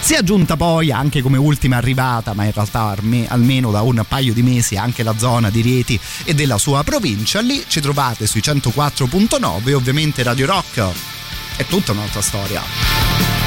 Si è aggiunta poi anche come ultima arrivata, ma in realtà almeno da un paio di mesi, anche la zona di Rieti e della sua provincia. Lì ci trovate sui 104.9 e ovviamente Radio Rock. È tutta un'altra storia.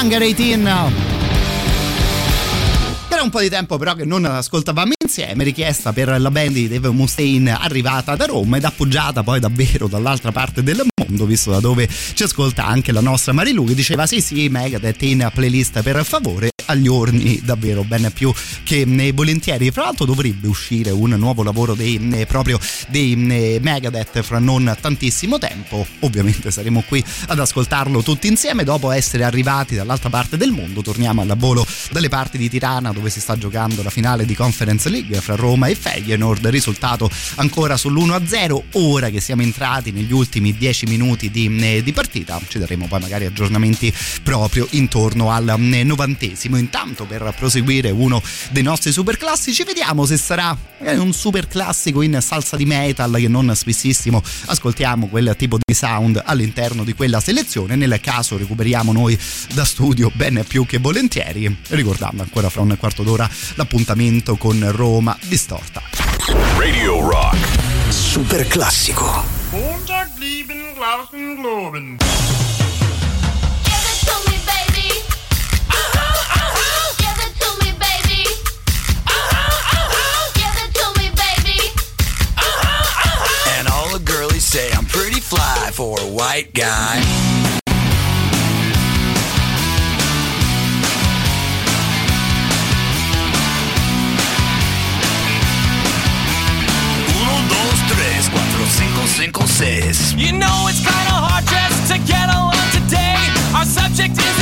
Hunger 18 era un po' di tempo però che non ascoltavamo insieme, richiesta per la band di Dave Mustaine arrivata da Roma ed appoggiata poi davvero dall'altra parte del mondo, visto da dove ci ascolta anche la nostra Marilu che diceva sì sì Megadeth in playlist per favore agli orni davvero ben più che volentieri. Fra l'altro dovrebbe uscire un nuovo lavoro dei, proprio dei Megadeth fra non tantissimo tempo. Ovviamente saremo qui ad ascoltarlo tutti insieme dopo essere arrivati dall'altra parte del mondo. Torniamo al volo dalle parti di Tirana dove si sta giocando la finale di Conference League fra Roma e Feyenoord. Risultato ancora sull'1-0. Ora che siamo entrati negli ultimi 10 minuti di, di partita, ci daremo poi magari aggiornamenti proprio intorno al novantesimo intanto per proseguire uno dei nostri super classici vediamo se sarà un super classico in salsa di metal che non spessissimo. Ascoltiamo quel tipo di sound all'interno di quella selezione. Nel caso recuperiamo noi da studio ben più che volentieri. Ricordando ancora fra un quarto d'ora l'appuntamento con Roma distorta. Radio Rock. Super classico white guy. Uno, dos, tres, cuatro, cinco, cinco, seis. You know it's kinda hard just to get along today. Our subject isn't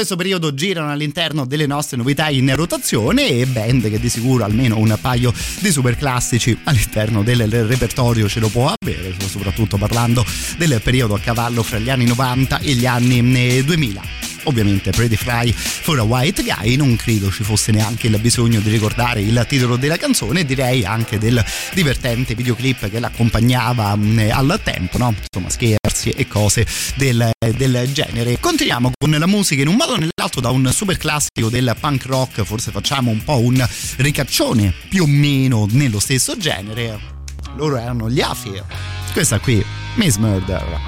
questo periodo girano all'interno delle nostre novità in rotazione e band che di sicuro almeno un paio di super classici all'interno del repertorio ce lo può avere, soprattutto parlando del periodo a cavallo fra gli anni 90 e gli anni 2000. Ovviamente Pretty Fly for a White Guy, non credo ci fosse neanche il bisogno di ricordare il titolo della canzone, direi anche del divertente videoclip che l'accompagnava al tempo, no? Insomma, scherzi e cose del, del genere. Continuiamo con la musica in un modo o nell'altro da un super classico del punk rock, forse facciamo un po' un ricaccione più o meno nello stesso genere. Loro erano gli Afir. Questa qui, Miss Murder.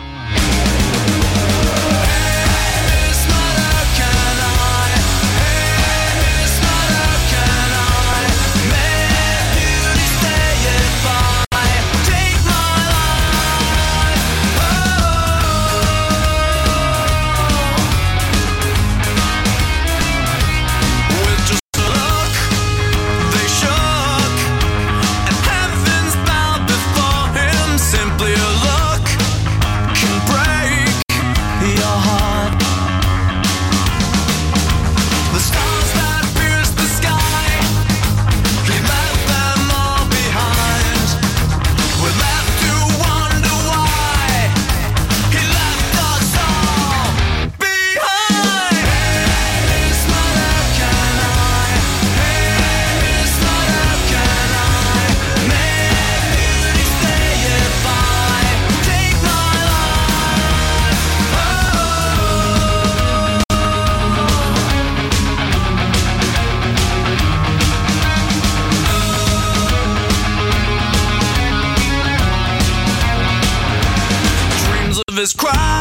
This crash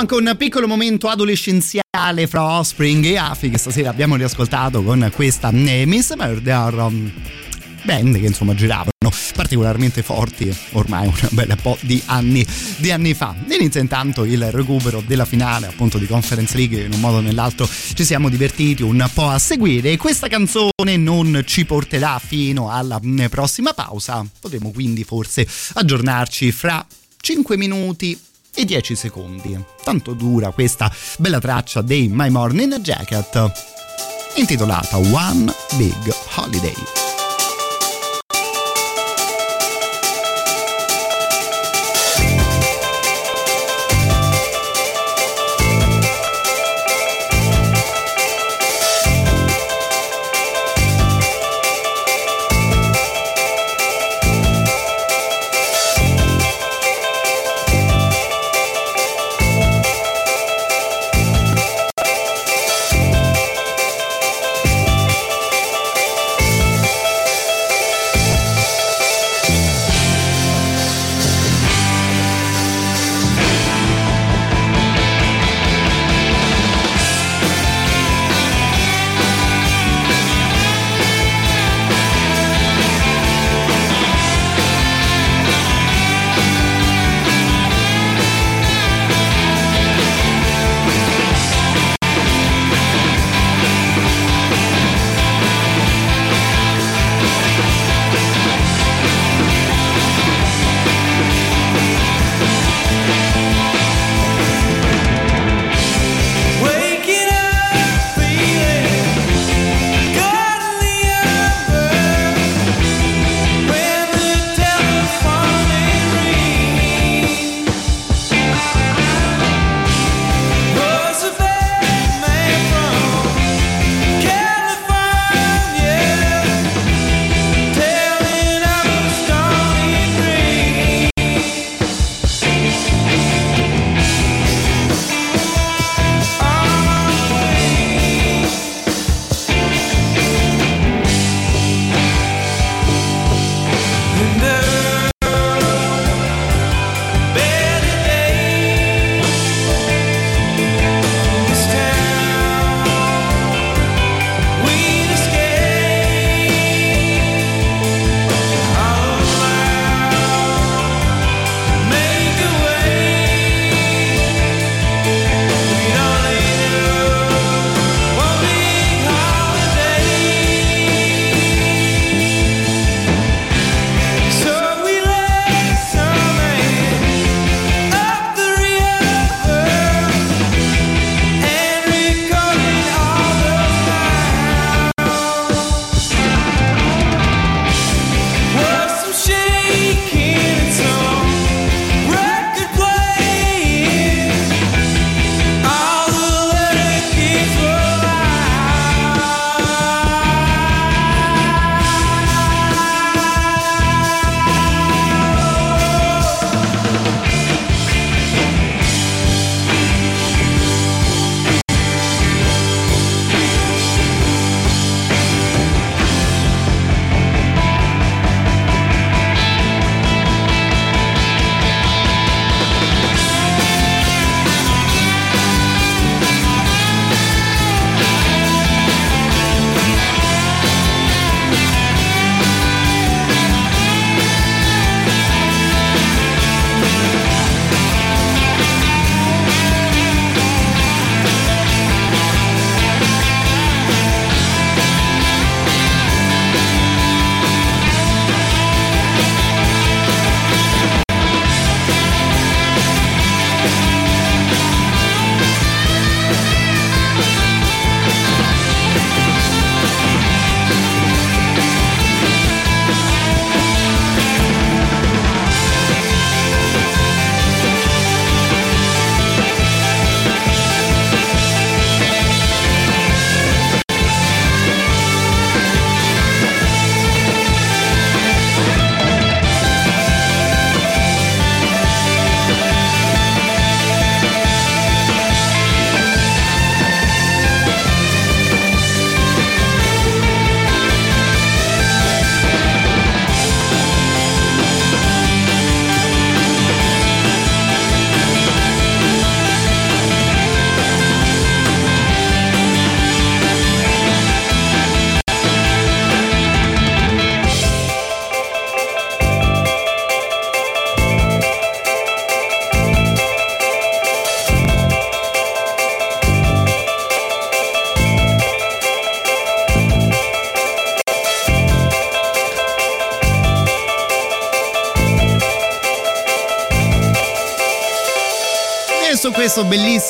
anche un piccolo momento adolescenziale fra Offspring e Afi che stasera abbiamo riascoltato con questa eh, Miss Murder um, band che insomma giravano particolarmente forti ormai un bel po' di anni, di anni fa. Inizia intanto il recupero della finale appunto di Conference League. In un modo o nell'altro ci siamo divertiti un po' a seguire. Questa canzone non ci porterà fino alla mm, prossima pausa. Potremo quindi forse aggiornarci fra 5 minuti e 10 secondi. Tanto dura questa bella traccia dei My Morning Jacket intitolata One Big Holiday.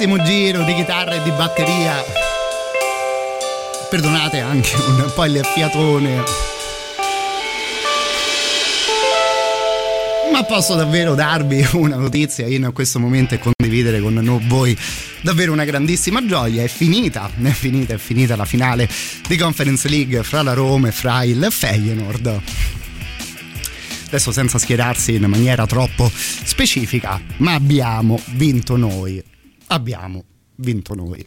Bellissimo giro di chitarra e di batteria, perdonate anche un po' il fiatone. Ma posso davvero darvi una notizia in questo momento e condividere con voi davvero una grandissima gioia. È finita, è finita, è finita la finale di Conference League fra la Roma e fra il Feyenoord adesso senza schierarsi in maniera troppo specifica, ma abbiamo vinto noi. Abbiamo vinto noi.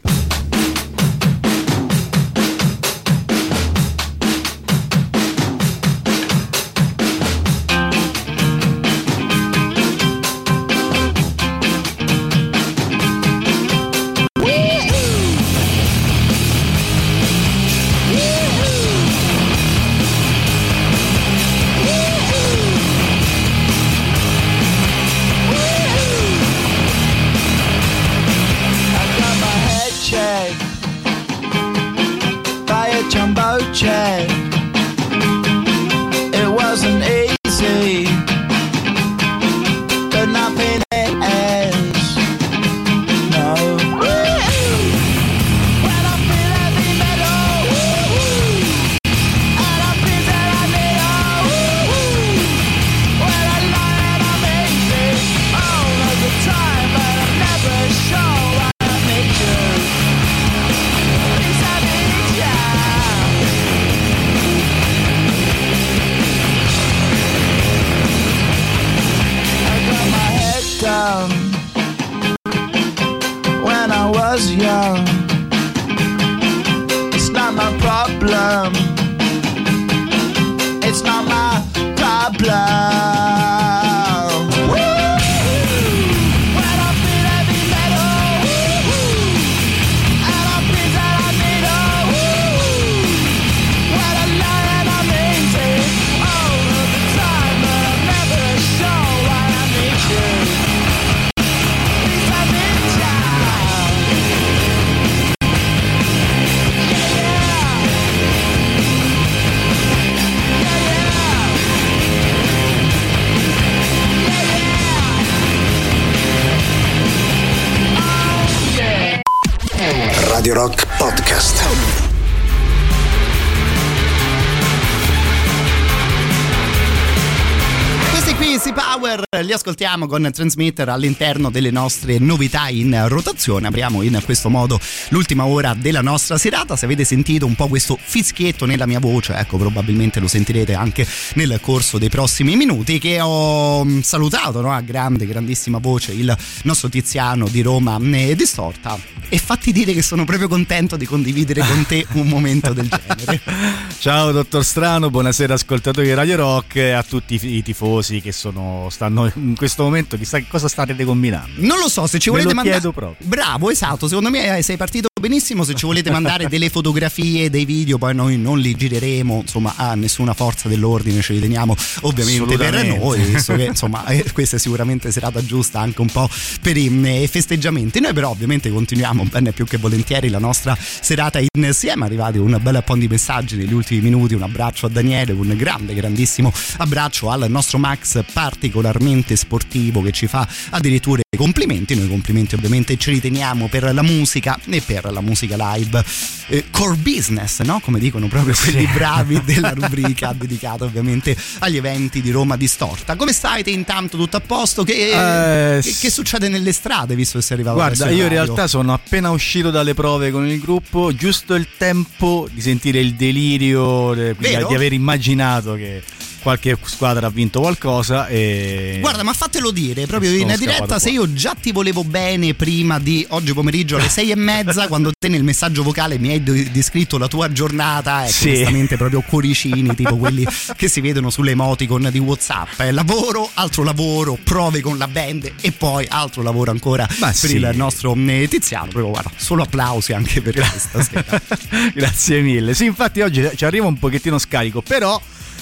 Ascoltiamo con Transmitter all'interno delle nostre novità in rotazione. Apriamo in questo modo l'ultima ora della nostra serata. Se avete sentito un po' questo fischietto nella mia voce, ecco, probabilmente lo sentirete anche nel corso dei prossimi minuti. Che ho mm, salutato no? a grande, grandissima voce il nostro Tiziano di Roma eh, Distorta. E fatti dire che sono proprio contento di condividere con te un momento del genere. Ciao dottor Strano, buonasera ascoltatori di Radio Rock e a tutti i tifosi che sono, stanno in questo momento, chissà che cosa state combinando. Non lo so, se ci volete mandare. Bravo, esatto. Secondo me eh, sei partito benissimo. Se ci volete mandare delle fotografie, dei video, poi noi non li gireremo. Insomma, a nessuna forza dell'ordine ce li teniamo ovviamente per noi. Visto che insomma, eh, questa è sicuramente serata giusta anche un po' per i eh, festeggiamenti. Noi, però, ovviamente continuiamo bene più che volentieri la nostra serata insieme. Arrivati un bel po' di messaggi negli ultimi minuti. Un abbraccio a Daniele, un grande, grandissimo abbraccio al nostro Max particolarmente sportivo che ci fa addirittura i complimenti. Noi complimenti ovviamente ce li teniamo per la musica e per la musica live. Eh, core business, no? Come dicono proprio quelli bravi della rubrica dedicata ovviamente agli eventi di Roma Distorta. Come stai te intanto? Tutto a posto? Che, Eh, che- che succede nelle strade visto che sei arrivato Guarda, io in realtà sono appena uscito dalle prove con il gruppo, giusto il tempo di sentire il delirio eh, Vero? di aver immaginato che qualche squadra ha vinto qualcosa e Guarda, ma fatelo dire proprio in diretta se io già ti volevo bene prima di oggi pomeriggio alle sei e mezza, quando te nel messaggio vocale mi hai de- descritto la tua giornata, ecco, Sì. onestamente proprio cuoricini, tipo quelli che si vedono sulle emoticon di WhatsApp. Eh, lavoro, altro lavoro, prove con la band e poi altro lavoro ancora Ma per sì. il nostro eh, Tiziano. Proprio guarda, solo applausi anche per questa sera. Grazie mille. Sì, infatti oggi ci arriva un pochettino scarico, però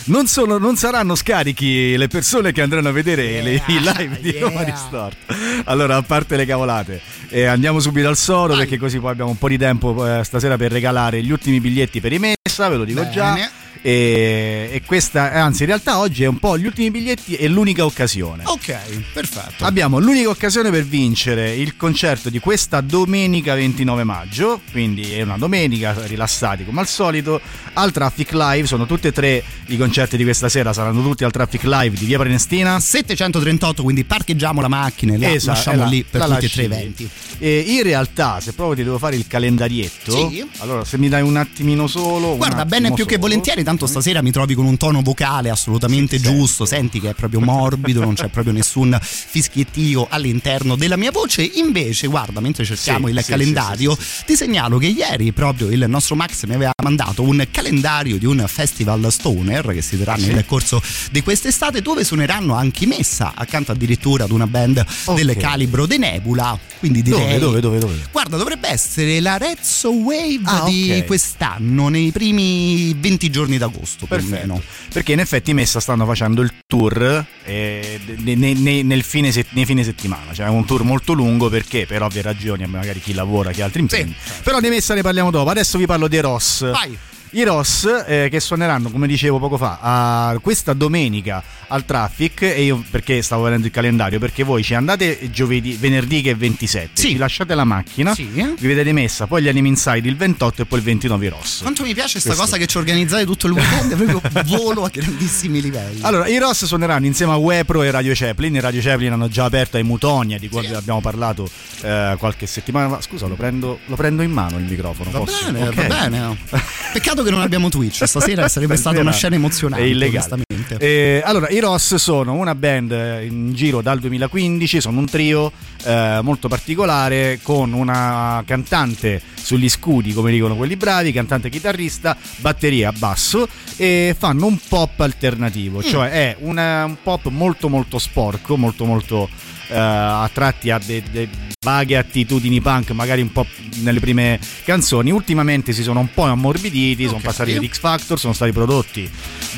non, sono- non saranno scarichi le persone che andranno a vedere le- i live di Roma Distorta. Allora, a parte le cavolate, eh, andiamo subito al soro perché così poi abbiamo un po' di tempo eh, stasera per regalare gli ultimi biglietti per i Messa, ve lo dico Bene. già. E, e questa, anzi, in realtà oggi è un po' gli ultimi biglietti e l'unica occasione. Ok, perfetto. Abbiamo l'unica occasione per vincere il concerto di questa domenica 29 maggio, quindi è una domenica, rilassati come al solito, al Traffic Live, sono tutti e tre i concerti di questa sera, saranno tutti al Traffic Live di Via Prenestina. 738, quindi parcheggiamo la macchina e la Esatto, lasciamo la- lì per la tutti e tre eventi. E in realtà, se proprio ti devo fare il calendarietto, Sì. allora se mi dai un attimino solo. Guarda, bene più che solo. volentieri, tanto stasera mi trovi con un tono vocale assolutamente giusto, senti che è proprio morbido, non c'è proprio nessun fischiettio all'interno della mia voce. Invece, guarda, mentre cerchiamo Sì, il sì, calendario, ti segnalo che ieri proprio il nostro Max mi aveva mandato un calendario di un festival stoner che si terrà nel corso di quest'estate dove suoneranno anche Messa, accanto addirittura ad una band del calibro De Nebula. Quindi direi Dove, dove, dove, dove? Guarda, dovrebbe essere la Rezzo Wave Ah, di ok. quest'anno, nei primi 20 giorni d'agosto più o Perfetto. meno. Perché in effetti Messa stanno facendo il tour eh, ne- ne- ne- nel fine nei fine settimana, cioè è un tour molto lungo perché per ovvie ragioni, magari chi lavora, chi ha altri impegni. Però di Messa ne parliamo dopo, adesso vi parlo dei Ross. Vai. I Ross eh, che suoneranno, come dicevo poco fa, questa domenica al Traffic e io perché stavo vedendo il calendario, perché voi ci andate giovedì, venerdì che è 27, ci lasciate la macchina, vi vedete messa, poi gli Anime Inside il 28 e poi il 29 i Ross. Quanto mi piace questa Questo. cosa che ci organizzate tutto il weekend, proprio volo a grandissimi livelli. Allora, i Ross suoneranno insieme a Wepro e Radio Chaplin. I Radio Chaplin hanno già aperto ai Mutonia, di cui abbiamo parlato eh, qualche settimana fa. Scusa, lo prendo, lo prendo in mano il microfono. Va posso? bene, Ok. va bene. Peccato che non abbiamo Twitch, stasera sarebbe stata una scena emozionante. È illegale. Eh, allora, i Ross sono una band in giro dal 2015, sono un trio eh, molto particolare con una cantante sugli scudi, come dicono quelli bravi, cantante chitarrista, batteria, basso e fanno un pop alternativo, Mm. cioè è una- un pop molto molto sporco, molto molto eh, a tratti ha de- de- vaghe attitudini punk, magari un po' nelle prime canzoni. Ultimamente si sono un po' ammorbiditi, sono passati ad X Factor, sono stati prodotti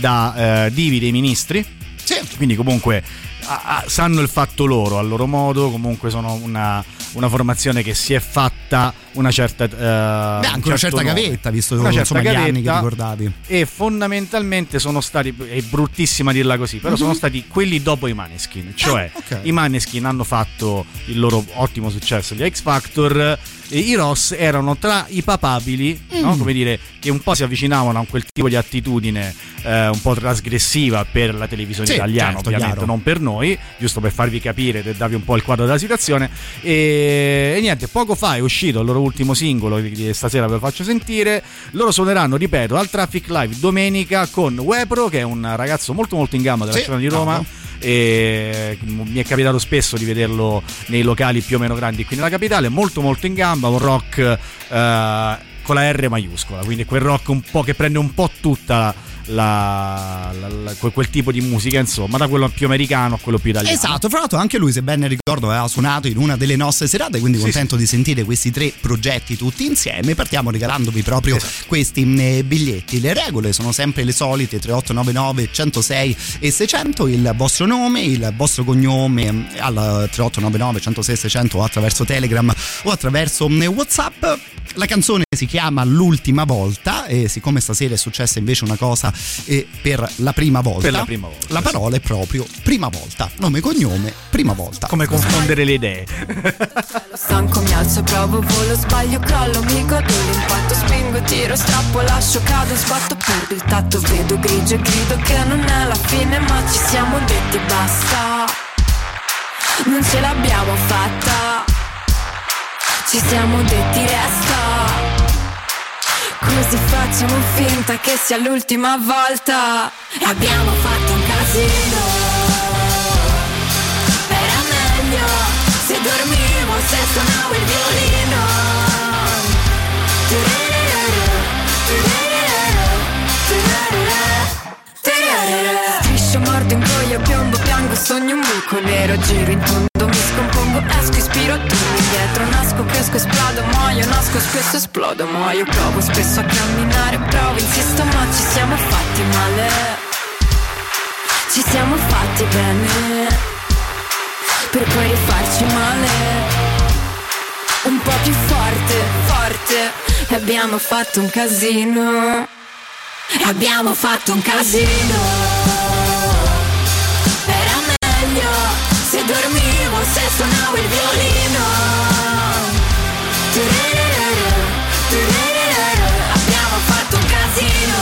da eh, Divi dei Ministri. Quindi comunque a- a- sanno il fatto loro, a loro modo, comunque sono una, una formazione che si è fatta una certa... eh, Beh, anche un una certo certa nome. gavetta, visto Una insomma, gli anni che ricordavi. e fondamentalmente sono stati è bruttissima dirla così però Mhm. sono stati quelli dopo i Maneskin cioè Ah, ok. i Maneskin hanno fatto il loro ottimo successo gli X Factor i Ross erano tra i papabili no? Mm. come dire che un po' si avvicinavano a quel tipo di attitudine eh, un po' trasgressiva per la televisione Sì, italiana certo, ovviamente chiaro. non per noi giusto per farvi capire e darvi un po' il quadro della situazione e, e niente poco fa è uscito il loro ultimo singolo che stasera ve lo faccio sentire loro suoneranno ripeto al Traffic Live domenica con Wepro che è un ragazzo molto molto in gamba della Sì, scena di Roma bravo. E mi è capitato spesso di vederlo nei locali più o meno grandi qui nella capitale molto molto in gamba un rock eh, con la R maiuscola quindi quel rock un po' che prende un po' tutta la, la- la- quel, quel tipo di musica insomma da quello più americano a quello più italiano Esatto, fra l'altro anche lui, se ben ricordo, aveva suonato in una delle nostre serate, quindi Sì, contento di sentire questi tre progetti tutti insieme. Partiamo regalandovi proprio Esatto. questi mh, biglietti. Le regole sono sempre le solite: 3899 106 e 600. Il vostro nome, il vostro cognome mh, al 3899 106 600 o attraverso Telegram o attraverso mh, WhatsApp. La canzone si chiama L'ultima volta e siccome stasera è successa invece una cosa eh, per la prima volta, Per la prima volta, la parola è proprio prima volta. Nome e cognome, prima volta. come confondere le idee Stanco mi alzo, provo, volo, sbaglio, crollo, mi godo l'impatto, spingo, tiro, strappo, lascio, cado, sbatto, perdo il tatto, vedo grigio e grido che non è la fine, ma ci siamo detti basta. Non ce l'abbiamo fatta. Ci siamo detti resta. Così facciamo finta che sia l'ultima volta. E abbiamo fatto un casino. Era meglio se dormivo, se suonavo il violino. Striscio, mordo, ingoio, piombo, piango, sogno un buco nero, giro in tondo, mi scompongo, esco, ispiro, torno indietro, nasco, cresco, esplodo, muoio, nasco, spesso esplodo, muoio, provo spesso a camminare, provo, insisto, ma ci siamo fatti male. Ci siamo fatti bene, per poi rifarci male. Un po' più forte, forte, e abbiamo fatto un casino. Abbiamo fatto un casino. Era meglio se dormivo, se suonavo il violino. Abbiamo fatto un casino.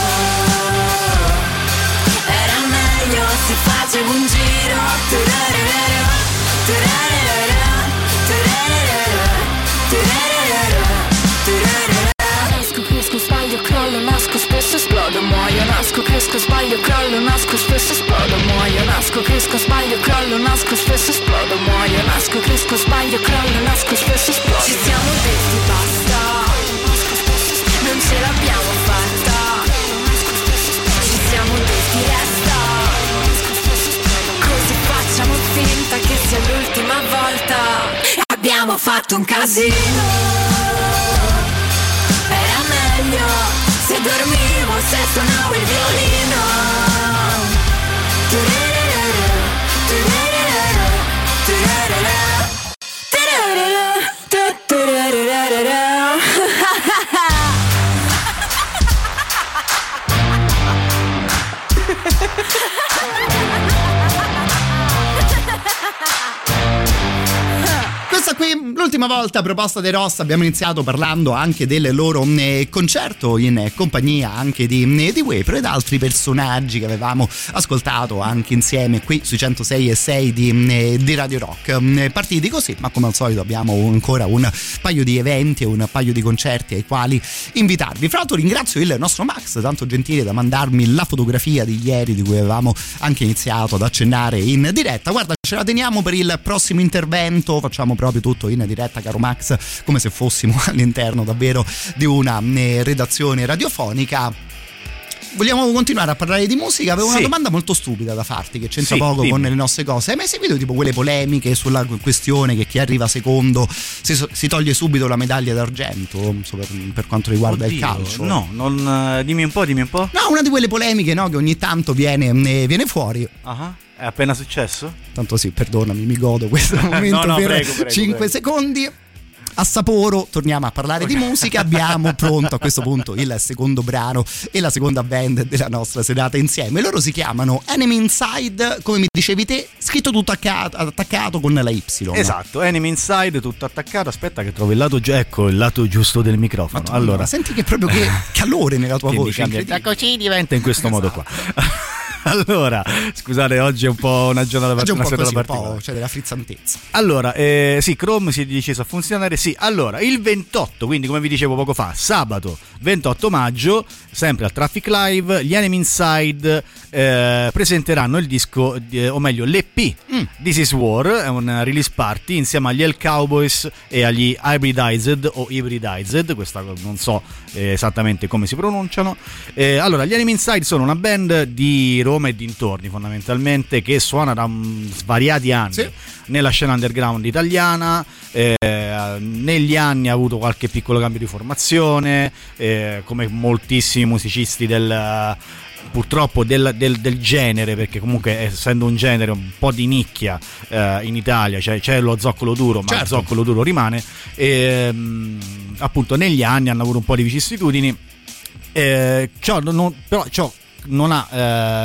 Era meglio se facevo un giro. Cresco, sbaglio, crollo, nasco, spesso esplodo, muoio, nasco, cresco, sbaglio, crollo, nasco, spesso esplodo, muoio, nasco, cresco, sbaglio, crollo, nasco, spesso esplodo. Ci siamo detti basta, non ce l'abbiamo fatta, ci siamo detti resta, così facciamo finta che sia l'ultima volta. Abbiamo fatto un casino. Era meglio se dormivo, se suonavo il violino. Qui, l'ultima volta proposta dei Ross, abbiamo iniziato parlando anche del loro eh, concerto in compagnia anche di, eh, di Wepro ed altri personaggi che avevamo ascoltato anche insieme qui sui 106 e 6 di, eh, di Radio Rock. Eh, Partiti così, ma come al solito abbiamo ancora un paio di eventi e un paio di concerti ai quali invitarvi. Fra l'altro ringrazio il nostro Max, tanto gentile da mandarmi la fotografia di ieri di cui avevamo anche iniziato ad accennare in diretta. Guarda, ce la teniamo per il prossimo intervento, facciamo proprio tutto in diretta, caro Max, come se fossimo all'interno davvero di una eh, redazione radiofonica. Vogliamo continuare a parlare di musica? Avevo una Sì. domanda molto stupida da farti che c'entra Sì, poco dimmi. con le nostre cose. Hai mai seguito tipo quelle polemiche sulla questione che chi arriva secondo si, si toglie subito la medaglia d'argento so, per, per quanto riguarda il Oddio, calcio? No, non, eh, dimmi un po', dimmi un po'. No, una di quelle polemiche no, che ogni tanto viene, eh, viene fuori. Ah, È appena successo? Tanto sì, perdonami, mi godo questo momento no, per prego, prego, 5 prego. secondi. A Saporo torniamo a parlare di musica. Abbiamo pronto a questo punto il secondo brano e la seconda band della nostra serata insieme. Loro si chiamano Enemy Inside, come mi dicevi te, scritto tutto attaccato, attaccato con la Y. Esatto, Enemy Inside, tutto attaccato. Aspetta che trovo il lato giusto. Ecco, il lato giusto del microfono. allora, senti che proprio che calore nella tua voce. incredibile. così diventa in questo modo qua. allora, scusate, oggi è un po' una giornata Oggi è un una po' così, un particolare. po', c'è della frizzantezza. Allora, eh, sì, Chrome si è deciso a funzionare. Sì, allora il 28, quindi come vi dicevo poco fa, sabato 28 maggio, sempre al Traffic Live, gli Enemy Inside eh, presenteranno il disco, eh, o meglio l'EP This Is War, è un release party insieme agli El Cowboys e agli Hybridized o Hybridized, questa non so eh, esattamente come si pronunciano. Eh, allora, gli Enemy Inside sono una band di Roma e dintorni fondamentalmente che suona da mm, svariati anni nella scena underground italiana. eh, negli anni ha avuto qualche piccolo cambio di formazione, eh, come moltissimi musicisti del purtroppo del, del- del genere, perché comunque essendo un genere un po' di nicchia eh, in Italia, cioè c'è lo zoccolo duro, ma Certo. zoccolo duro rimane, e, mm, appunto negli anni hanno avuto un po' di vicissitudini, eh, ciò non, però ciò non ha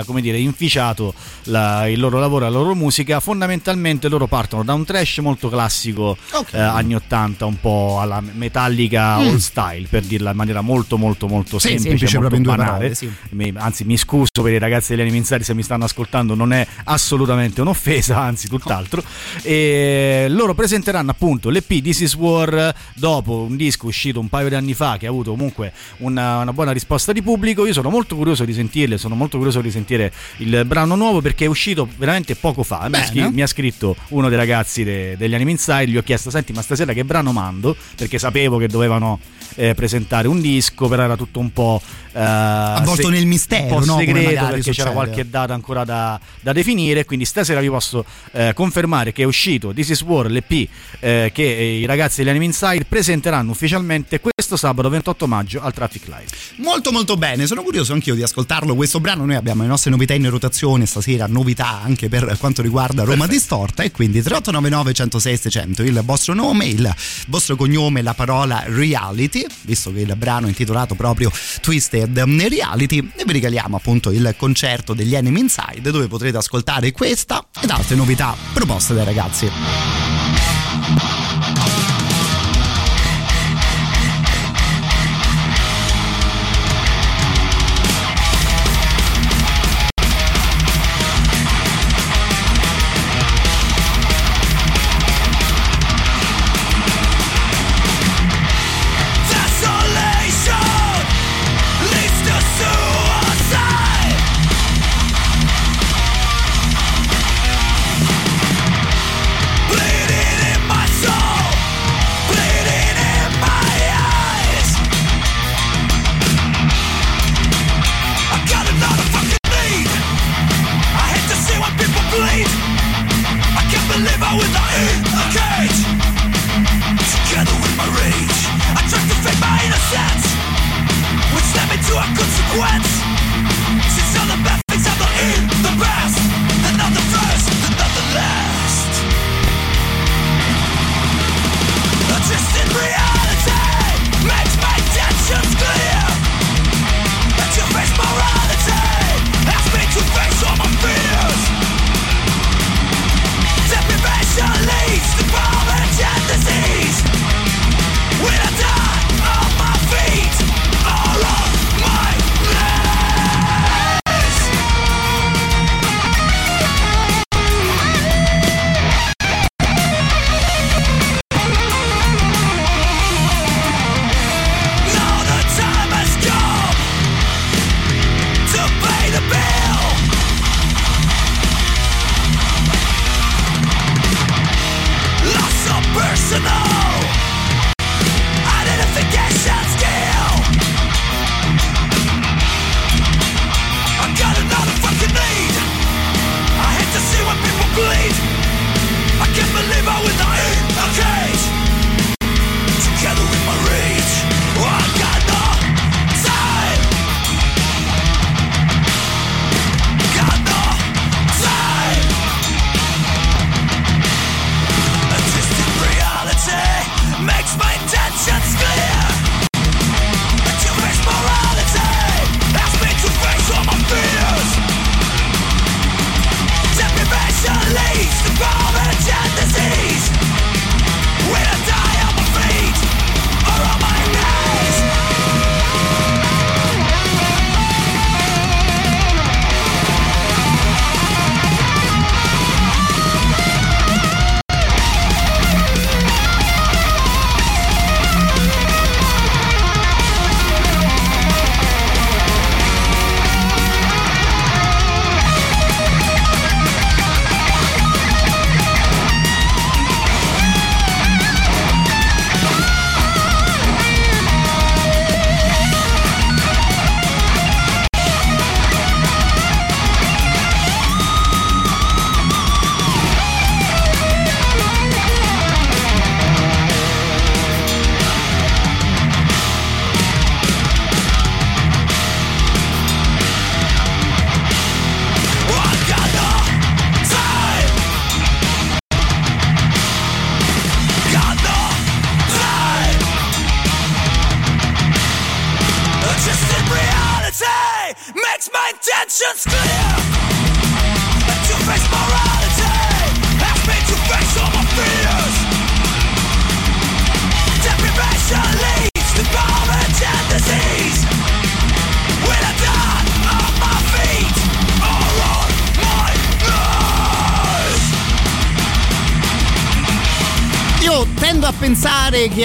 eh, come dire inficiato la- il loro lavoro la loro musica fondamentalmente loro partono da un trash molto classico eh, anni 80 un po' alla metallica Mm. old style per dirla in maniera molto molto molto Sì, semplice, semplice, molto banale parole, sì. Anzi mi scuso per i ragazzi degli Animinzari se mi stanno ascoltando non è assolutamente un'offesa anzi tutt'altro e loro presenteranno appunto l'EP This Is War dopo un disco uscito un paio di anni fa che ha avuto comunque una, una buona risposta di pubblico io sono molto curioso di sentirle sono molto curioso di sentire il brano nuovo perché è uscito veramente poco fa mi ha, mi ha scritto uno dei ragazzi de- degli Anime Inside gli ho chiesto senti ma stasera che brano mando perché sapevo che dovevano eh, presentare un disco però era tutto un po' eh, Avvolto nel mistero, un po' no? Segreto perché c'era succede. qualche data ancora da, da definire quindi stasera vi posso eh, confermare che è uscito This Is War l'EP eh, che i ragazzi degli Anime Inside presenteranno ufficialmente questo sabato 28 maggio al Traffic Live. Molto molto bene, sono curioso anch'io di ascoltarlo questo brano, noi abbiamo le nostre novità in rotazione stasera, novità anche per quanto riguarda Roma Distorta e quindi 3899 106 600 il vostro nome, il vostro cognome, la parola reality, visto che il brano è intitolato proprio Twisted Reality e vi regaliamo appunto il concerto degli Enemy Inside dove potrete ascoltare questa ed altre novità proposte dai ragazzi.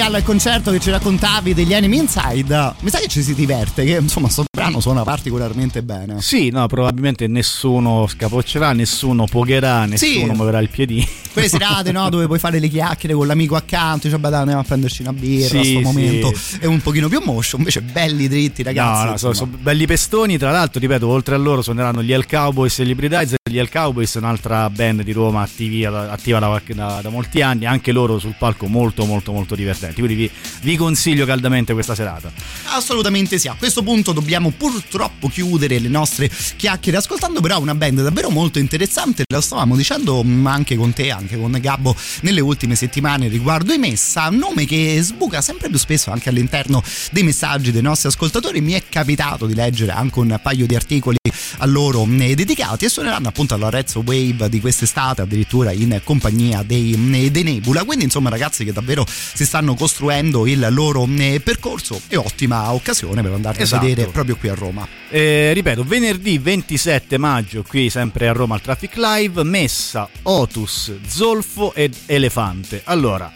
Al concerto che ci raccontavi degli Enemy Inside, mi sa che ci si diverte, che insomma sto brano suona particolarmente bene. Sì, no, probabilmente nessuno scapoccerà, nessuno pogherà, Sì. nessuno muoverà il piedino. Quelle serate no, dove puoi fare le chiacchiere con l'amico accanto, vabbè dai, andiamo a prenderci una birra, Sì, sto sì. momento è un pochino più motion, invece belli dritti ragazzi. no, no, sono, sono belli pestoni. Tra l'altro, ripeto, oltre a loro suoneranno gli El Cowboys e gli Hybridizer. Gli El Cowboys, un'altra band di Roma attivi- attiva da, da- da molti anni, anche loro sul palco molto molto molto divertenti. Quindi vi, vi consiglio caldamente questa serata. Assolutamente sì. A questo punto dobbiamo purtroppo chiudere le nostre chiacchiere ascoltando però una band davvero molto interessante. Lo stavamo dicendo mm, anche con te, anche con Gabbo nelle ultime settimane riguardo i Messa, nome che sbuca sempre più spesso anche all'interno dei messaggi dei nostri ascoltatori. Mi è capitato di leggere anche un paio di articoli a loro mm, dedicati e suoneranno appunto alla Rezzo Wave di quest'estate, addirittura in compagnia dei, dei Nebula. Quindi insomma ragazzi che davvero si stanno costruendo il loro percorso e ottima occasione per andarli Esatto. a vedere proprio qui a Roma. Eh, ripeto, venerdì 27 maggio qui sempre a Roma al Traffic Live, Messa, Otus, Zolfo ed Elefante. Allora,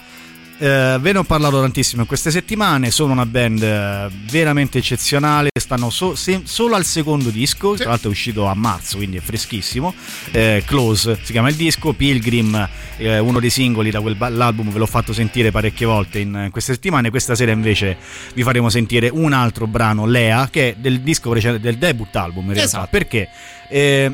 eh, ve ne ho parlato tantissimo in queste settimane, sono una band eh, veramente eccezionale, stanno so- se- solo al secondo disco, tra l'altro è uscito a marzo, quindi è freschissimo, eh, Close si chiama il disco, Pilgrim, eh, uno dei singoli da quell'album, ve l'ho fatto sentire parecchie volte in, in queste settimane, questa sera invece vi faremo sentire un altro brano, Lea, che è del disco precedente, del debut album in realtà, Esatto. perché... eh,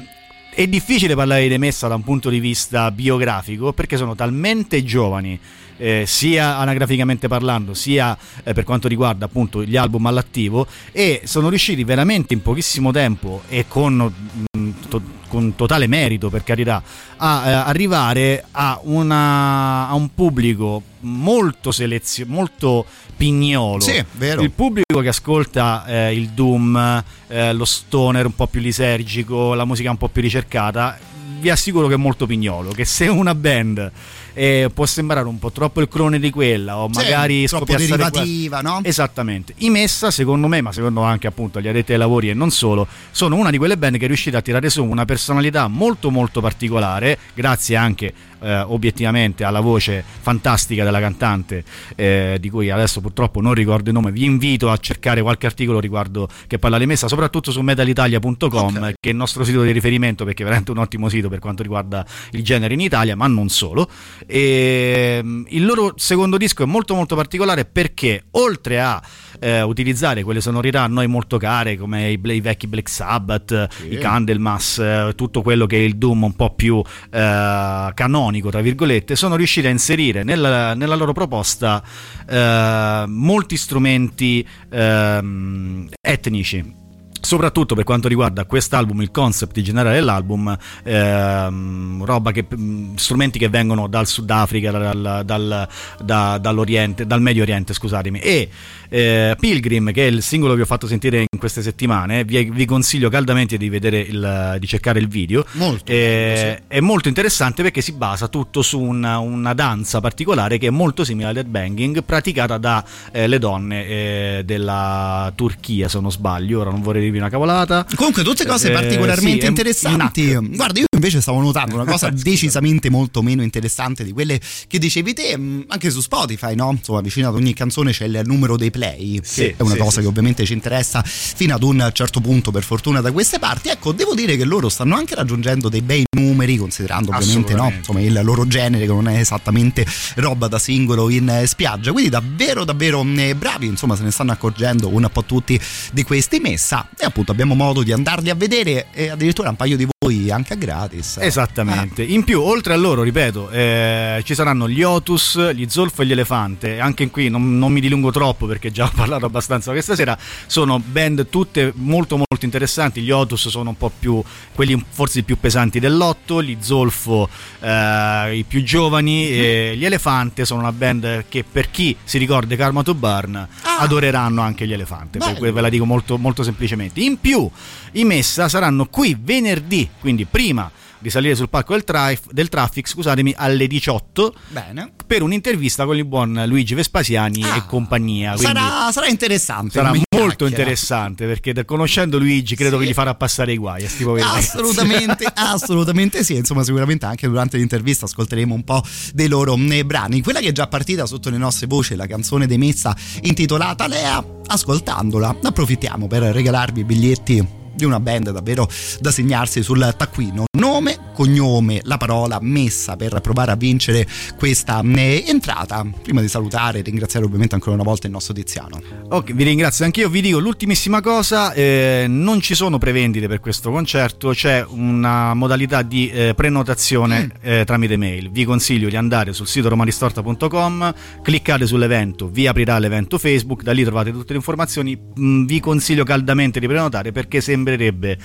è difficile parlare di Messa da un punto di vista biografico perché sono talmente giovani, eh, sia anagraficamente parlando, sia eh, per quanto riguarda appunto gli album all'attivo, e sono riusciti veramente in pochissimo tempo e con, mh, to- con totale merito, per carità, a eh, arrivare a, una- a un pubblico molto selezionato, molto pignolo. Sì, vero. Il pubblico che ascolta eh, il Doom, eh, lo stoner un po' più lisergico, la musica un po' più ricercata, vi assicuro che è molto pignolo. Che se una band eh, può sembrare un po' troppo il clone di quella, o Sì, magari troppo scopiazzare qua- derivativa, no? Esattamente. I Messa, secondo me, ma secondo anche appunto gli addetti ai lavori e non solo, sono una di quelle band che è riuscita a tirare su una personalità molto molto particolare, grazie anche eh, obiettivamente alla voce fantastica della cantante, eh, di cui adesso purtroppo non ricordo il nome. Vi invito a cercare qualche articolo riguardo che parla di Messa, soprattutto su metalitalia.com, che è il nostro sito di riferimento perché è veramente un ottimo sito per quanto riguarda il genere in Italia, ma non solo. E, mm, il loro secondo disco è molto molto particolare perché oltre a eh, utilizzare quelle sonorità a noi molto care come i, i vecchi Black Sabbath, i Candlemas, eh, tutto quello che è il Doom un po' più eh, canonico, tra virgolette, sono riusciti a inserire nella, nella loro proposta eh, molti strumenti ehm, etnici soprattutto per quanto riguarda quest'album, il concept generale dell'album, ehm, roba che, strumenti che vengono dal Sudafrica, dal, dal- da- dal Medio Oriente, scusatemi, e eh, Pilgrim, che è il singolo che ho fatto sentire in queste settimane, vi, vi consiglio caldamente di vedere il, di cercare il video. Molto Eh, È molto interessante perché si basa tutto su una, una danza particolare che è molto simile al deadbanging, praticata dalle donne eh, della Turchia, se non sbaglio. Ora non vorrei dirvi una cavolata. Comunque tutte cose Eh, particolarmente sì, interessanti. Guarda, io invece stavo notando una cosa decisamente molto meno interessante di quelle che dicevi te, mh, anche su Spotify, no? Insomma, vicino ad ogni canzone c'è il numero dei play, Sì, che è una sì, cosa sì, che ovviamente ci interessa fino ad un certo punto, per fortuna, da queste parti. Ecco, devo dire che loro stanno anche raggiungendo dei bei numeri, considerando ovviamente no? Insomma, il loro genere, che non è esattamente roba da singolo in eh, spiaggia. Quindi davvero, davvero mh, bravi, insomma, se ne stanno accorgendo un po' tutti di questi messa. E appunto abbiamo modo di andarli a vedere e addirittura un paio di voi anche a gratis. Esattamente. In più, oltre a loro, ripeto, eh, ci saranno gli Otus, gli Zolfo e gli Elefante. Anche qui non, non mi dilungo troppo perché già ho parlato abbastanza questa sera. Sono band tutte molto molto interessanti. Gli Otus sono un po' più quelli forse i più pesanti dell'otto, gli Zolfo eh, i più giovani, e gli Elefante sono una band che per chi si ricorda Karma to Burn adoreranno anche gli Elefante. Per Bello. ve la dico molto, molto semplicemente. In più, i Messa saranno qui venerdì, quindi prima di salire sul palco del, traf- del traffic, scusatemi, alle 18 Bene. per un'intervista con il buon Luigi Vespasiani e compagnia. Sarà, sarà interessante. sarà molto interessante perché conoscendo Luigi credo che gli farà passare i guai. Assolutamente, assolutamente sì. Insomma, sicuramente anche durante l'intervista ascolteremo un po' dei loro eh, brani. Quella che è già partita sotto le nostre voci, la canzone di Messa intitolata Lea, ascoltandola, approfittiamo per regalarvi i biglietti di una band davvero da segnarsi sul taccuino. nome, cognome, la parola messa per provare a vincere questa eh, entrata. Prima di salutare e ringraziare ovviamente ancora una volta il nostro Tiziano. Ok, vi ringrazio anch'io. Vi dico l'ultimissima cosa: eh, non ci sono prevendite per questo concerto, c'è una modalità di eh, prenotazione eh, tramite mail. Vi consiglio di andare sul sito romanistorta.com, cliccate sull'evento, vi aprirà l'evento Facebook, da lì trovate tutte le informazioni. Mm, vi consiglio caldamente di prenotare perché sembrerebbe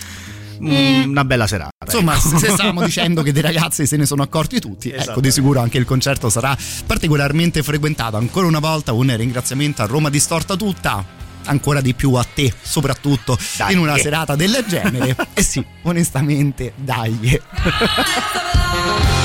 mm, una bella serata. Insomma, ecco. se stavamo dicendo che dei ragazzi se ne sono accorti tutti, ecco, Esatto. di sicuro anche il concerto sarà particolarmente frequentato. Ancora una volta un ringraziamento a Roma Distorta tutta. Ancora di più a te, soprattutto Dai. in una serata del genere. e sì, onestamente, dai.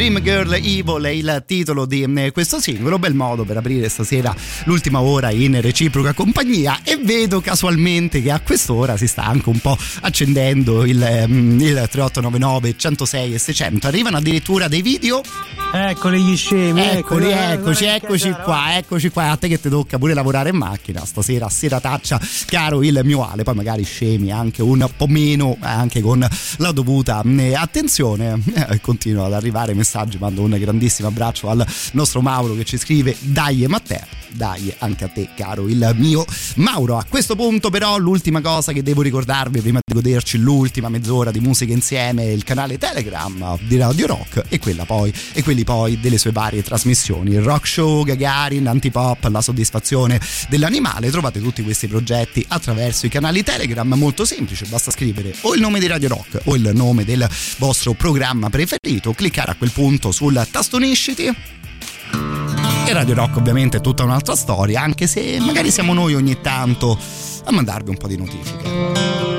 Dream Girl Evil è il titolo di eh, questo singolo. Bel modo per aprire stasera l'ultima ora in reciproca compagnia. E vedo casualmente che a quest'ora si sta anche un po' accendendo il, ehm, il 3899 106 e 600. Arrivano addirittura dei video. Eccoli gli scemi, Eccoli, eccoci, eh, eccoci cacciare, qua, eccoci qua. A te che ti tocca pure lavorare in macchina stasera, serataccia, caro il mio Ale. Poi magari scemi anche un po' meno, eh, anche con la dovuta eh, attenzione. Eh, continuano ad arrivare messaggi. Mando un grandissimo abbraccio al nostro Mauro che ci scrive: Dai, Matteo, dai anche a te, caro il mio Mauro. A questo punto, però, l'ultima cosa che devo ricordarvi prima di goderci l'ultima mezz'ora di musica insieme il canale Telegram di Radio Rock e quella poi e quelli poi delle sue varie trasmissioni. Il rock show, Gagarin, Antipop, la soddisfazione dell'animale. Trovate tutti questi progetti attraverso i canali Telegram. Molto semplice, basta scrivere o il nome di Radio Rock o il nome del vostro programma preferito, cliccare a quel punto sul tasto unisciti. E Radio Rock ovviamente è tutta un'altra storia, anche se magari siamo noi ogni tanto a mandarvi un po' di notifiche.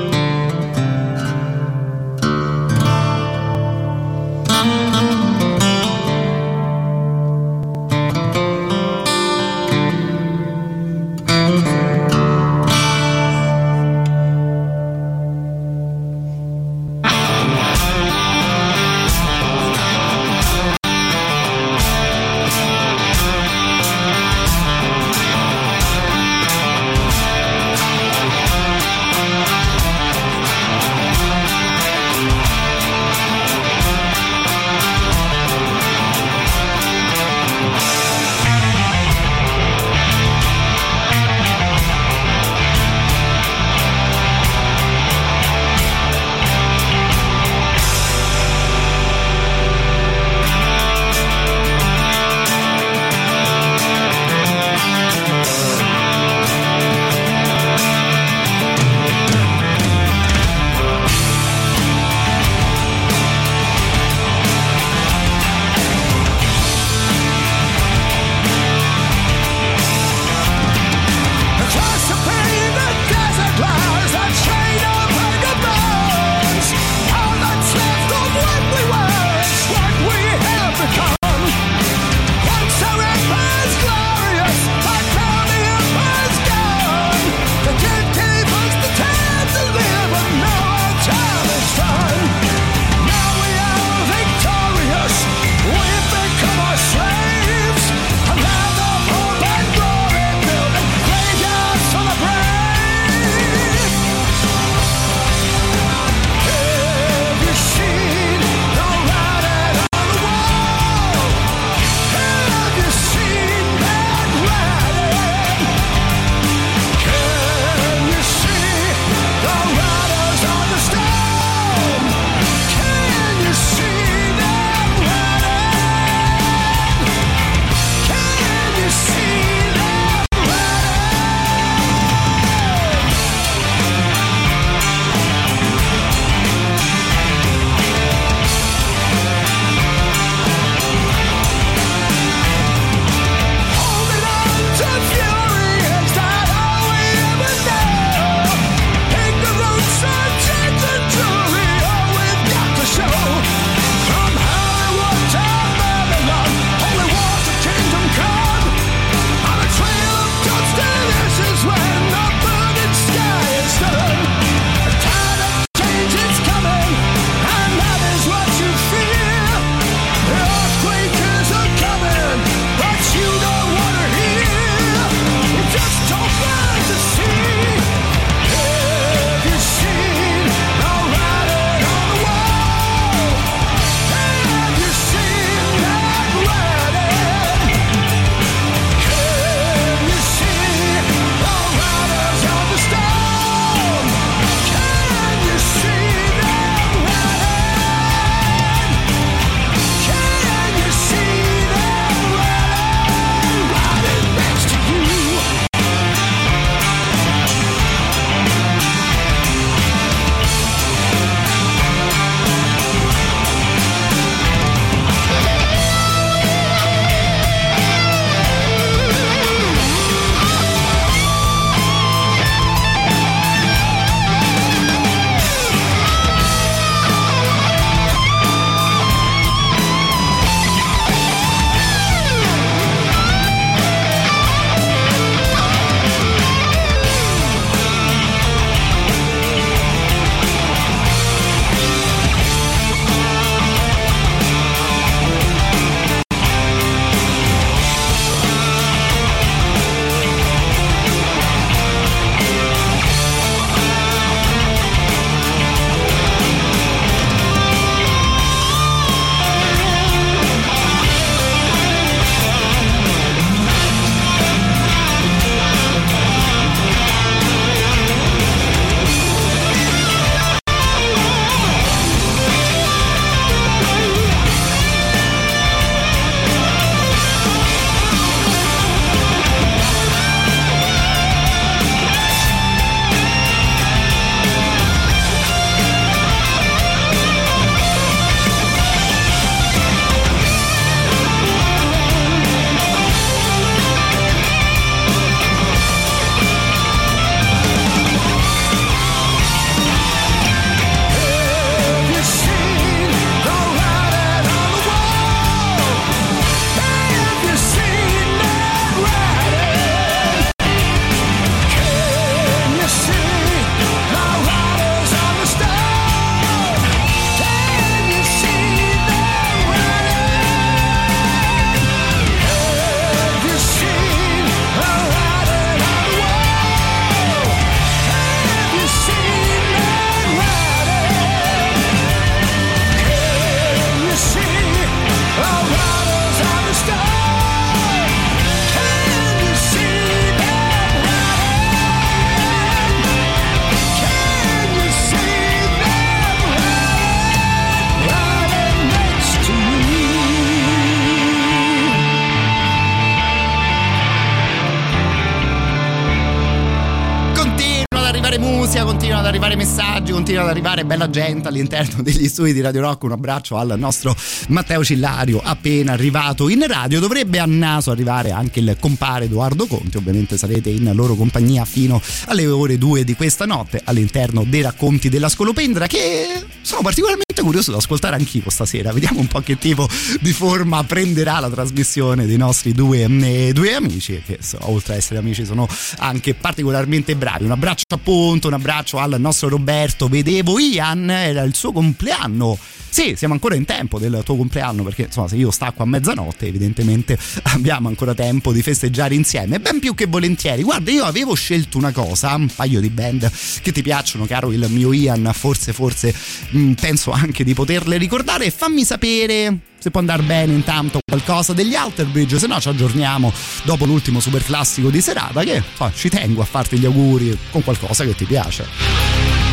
Bella gente all'interno degli studi di Radio Rock. Un abbraccio al nostro Matteo Cillario, appena arrivato in radio. Dovrebbe a naso arrivare anche il compare Edoardo Conti. Ovviamente sarete in loro compagnia fino alle ore 2 di questa notte all'interno dei racconti della Scolopendra che sono particolarmente curioso di ascoltare anch'io stasera. Vediamo un po' che tipo di forma prenderà la trasmissione dei nostri due, eh, due amici che oltre ad essere amici sono anche particolarmente bravi. Un abbraccio appunto, un abbraccio al nostro Roberto. Vedevo Ian, era il suo compleanno. Sì, siamo ancora in tempo del tuo compleanno perché insomma se io stacco a mezzanotte evidentemente abbiamo ancora tempo di festeggiare insieme. Ben più che volentieri. Guarda, io avevo scelto una cosa, un paio di band che ti piacciono, caro il mio Ian, forse forse mh, penso anche di poterle ricordare. Fammi sapere se può andare bene intanto qualcosa degli Alter Bridge, se no ci aggiorniamo dopo l'ultimo super classico di serata che so, ci tengo a farti gli auguri con qualcosa che ti piace.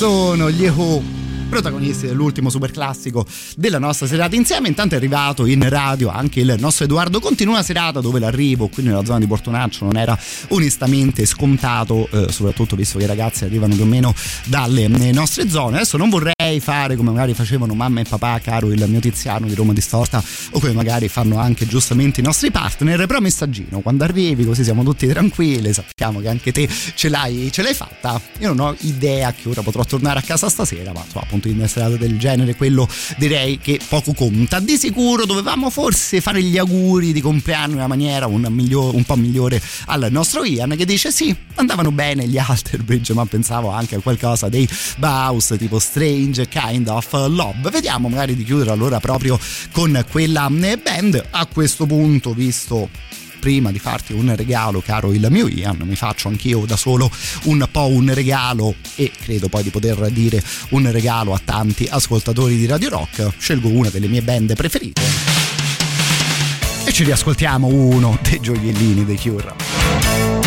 Sono gli Who protagonisti dell'ultimo super classico della nostra serata insieme. Intanto è arrivato in radio anche il nostro Edoardo. Continua una serata dove l'arrivo qui nella zona di Portonaccio non era onestamente scontato eh, soprattutto visto che i ragazzi arrivano più o meno dalle eh, nostre zone. Adesso non vorrei fare come magari facevano mamma e papà caro il mio Tiziano di Roma Distorta o come magari fanno anche giustamente i nostri partner. Però messaggino quando arrivi così siamo tutti tranquilli sappiamo che anche te ce l'hai, ce l'hai fatta. Io non ho idea che ora potrò tornare a casa stasera ma insomma appunto in una serata del genere quello direi che poco conta. Di sicuro dovevamo forse fare gli auguri di compleanno in una maniera un, miglior- un po' migliore al nostro Ian che dice sì andavano bene gli Alter Bridge ma pensavo anche a qualcosa dei Baus tipo Strange Kind of Love. Vediamo magari di chiudere allora proprio con quella band. A questo punto visto prima di farti un regalo, caro il mio Ian, mi faccio anch'io da solo un po' un regalo e credo poi di poter dire un regalo a tanti ascoltatori di Radio Rock. Scelgo una delle mie band preferite e ci riascoltiamo uno dei gioiellini dei Cure.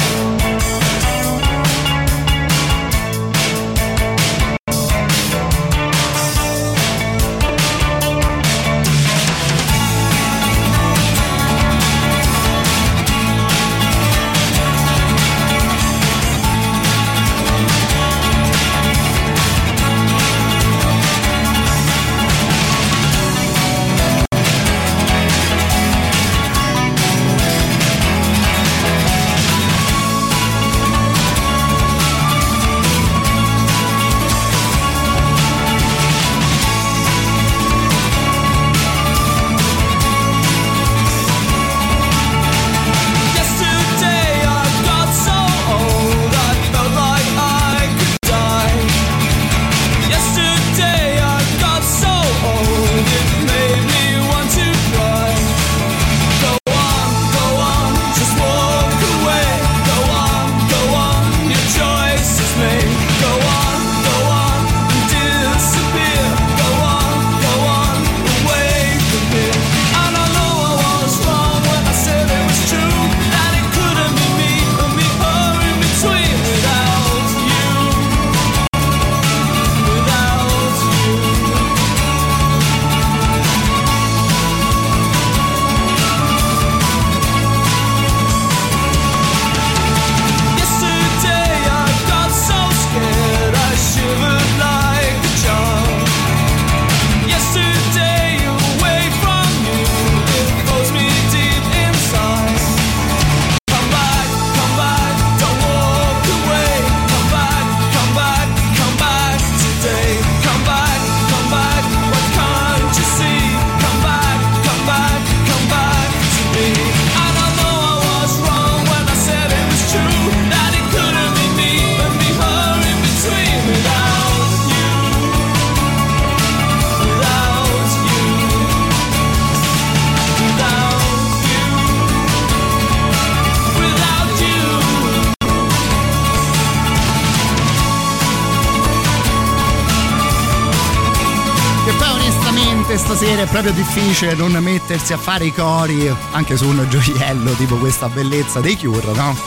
Difficile non mettersi a fare i cori anche su un gioiello tipo questa bellezza dei Cure, no?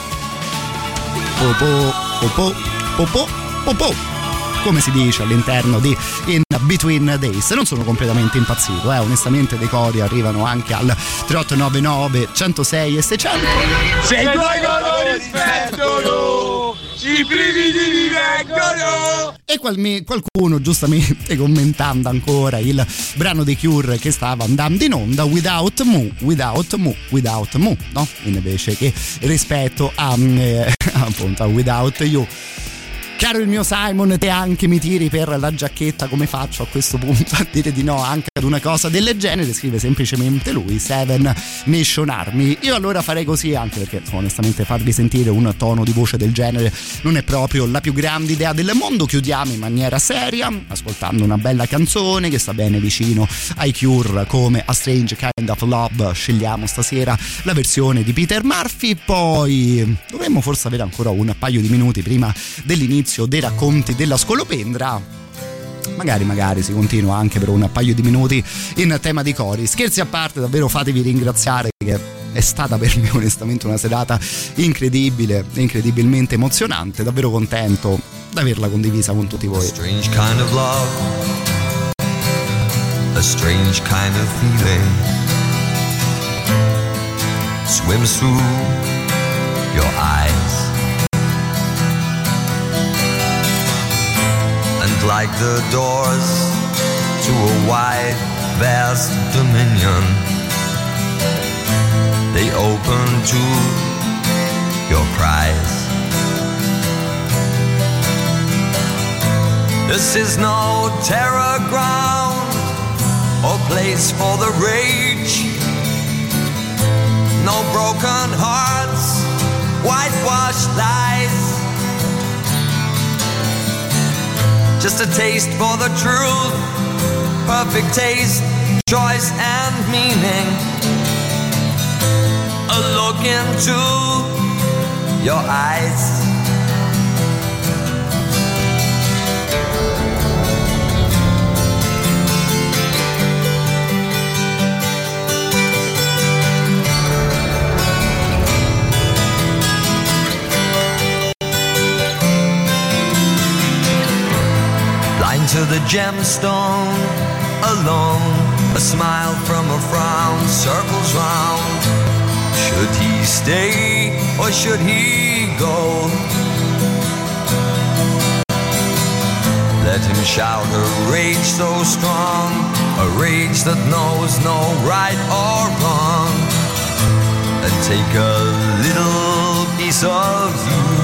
Popò, popò, popò, popò. Come si dice all'interno di In Between Days. Non sono completamente impazzito, eh. onestamente dei cori arrivano anche al 3899 106 e 600. Se i tuoi colori spendono, i brividi mi vengono. E qual- qualcuno giustamente commentando ancora il brano dei Cure che stava andando in onda Without Mu, Without Mu, Without Mu, no? Invece che rispetto a, eh, appunto, a Without You. Caro il mio Simon, te anche mi tiri per la giacchetta, come faccio a questo punto a dire di no anche ad una cosa del genere? Scrive semplicemente lui, Seven Nation Army. Io allora farei così anche perché onestamente farvi sentire un tono di voce del genere non è proprio la più grande idea del mondo. Chiudiamo in maniera seria, ascoltando una bella canzone che sta bene vicino ai Cure come A Strange Kind of Love. Scegliamo stasera la versione di Peter Murphy, poi dovremmo forse avere ancora un paio di minuti prima dell'inizio dei racconti della scolopendra. Magari magari si continua anche per un paio di minuti in tema di cori. Scherzi a parte davvero fatevi ringraziare che è stata per me onestamente una serata incredibile incredibilmente emozionante. Davvero contento di averla condivisa con tutti voi. A strange kind of feeling. Swims through your eyes. Like the doors to a wide, vast dominion, they open to your cries. This is no terror ground or place for the rage. No broken hearts, whitewashed lies. Just a taste for the truth, perfect taste, choice, and meaning. A look into your eyes. Blind to the gemstone, alone. A smile from a frown circles round. Should he stay or should he go? Let him shout a rage so strong, a rage that knows no right or wrong. And take a little piece of you.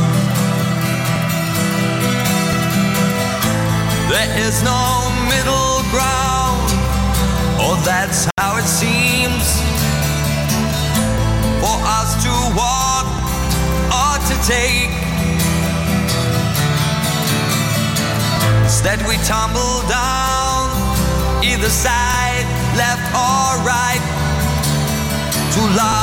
There is no middle ground, or that's how it seems. For us to walk or to take. Instead, we tumble down, either side, left or right, to love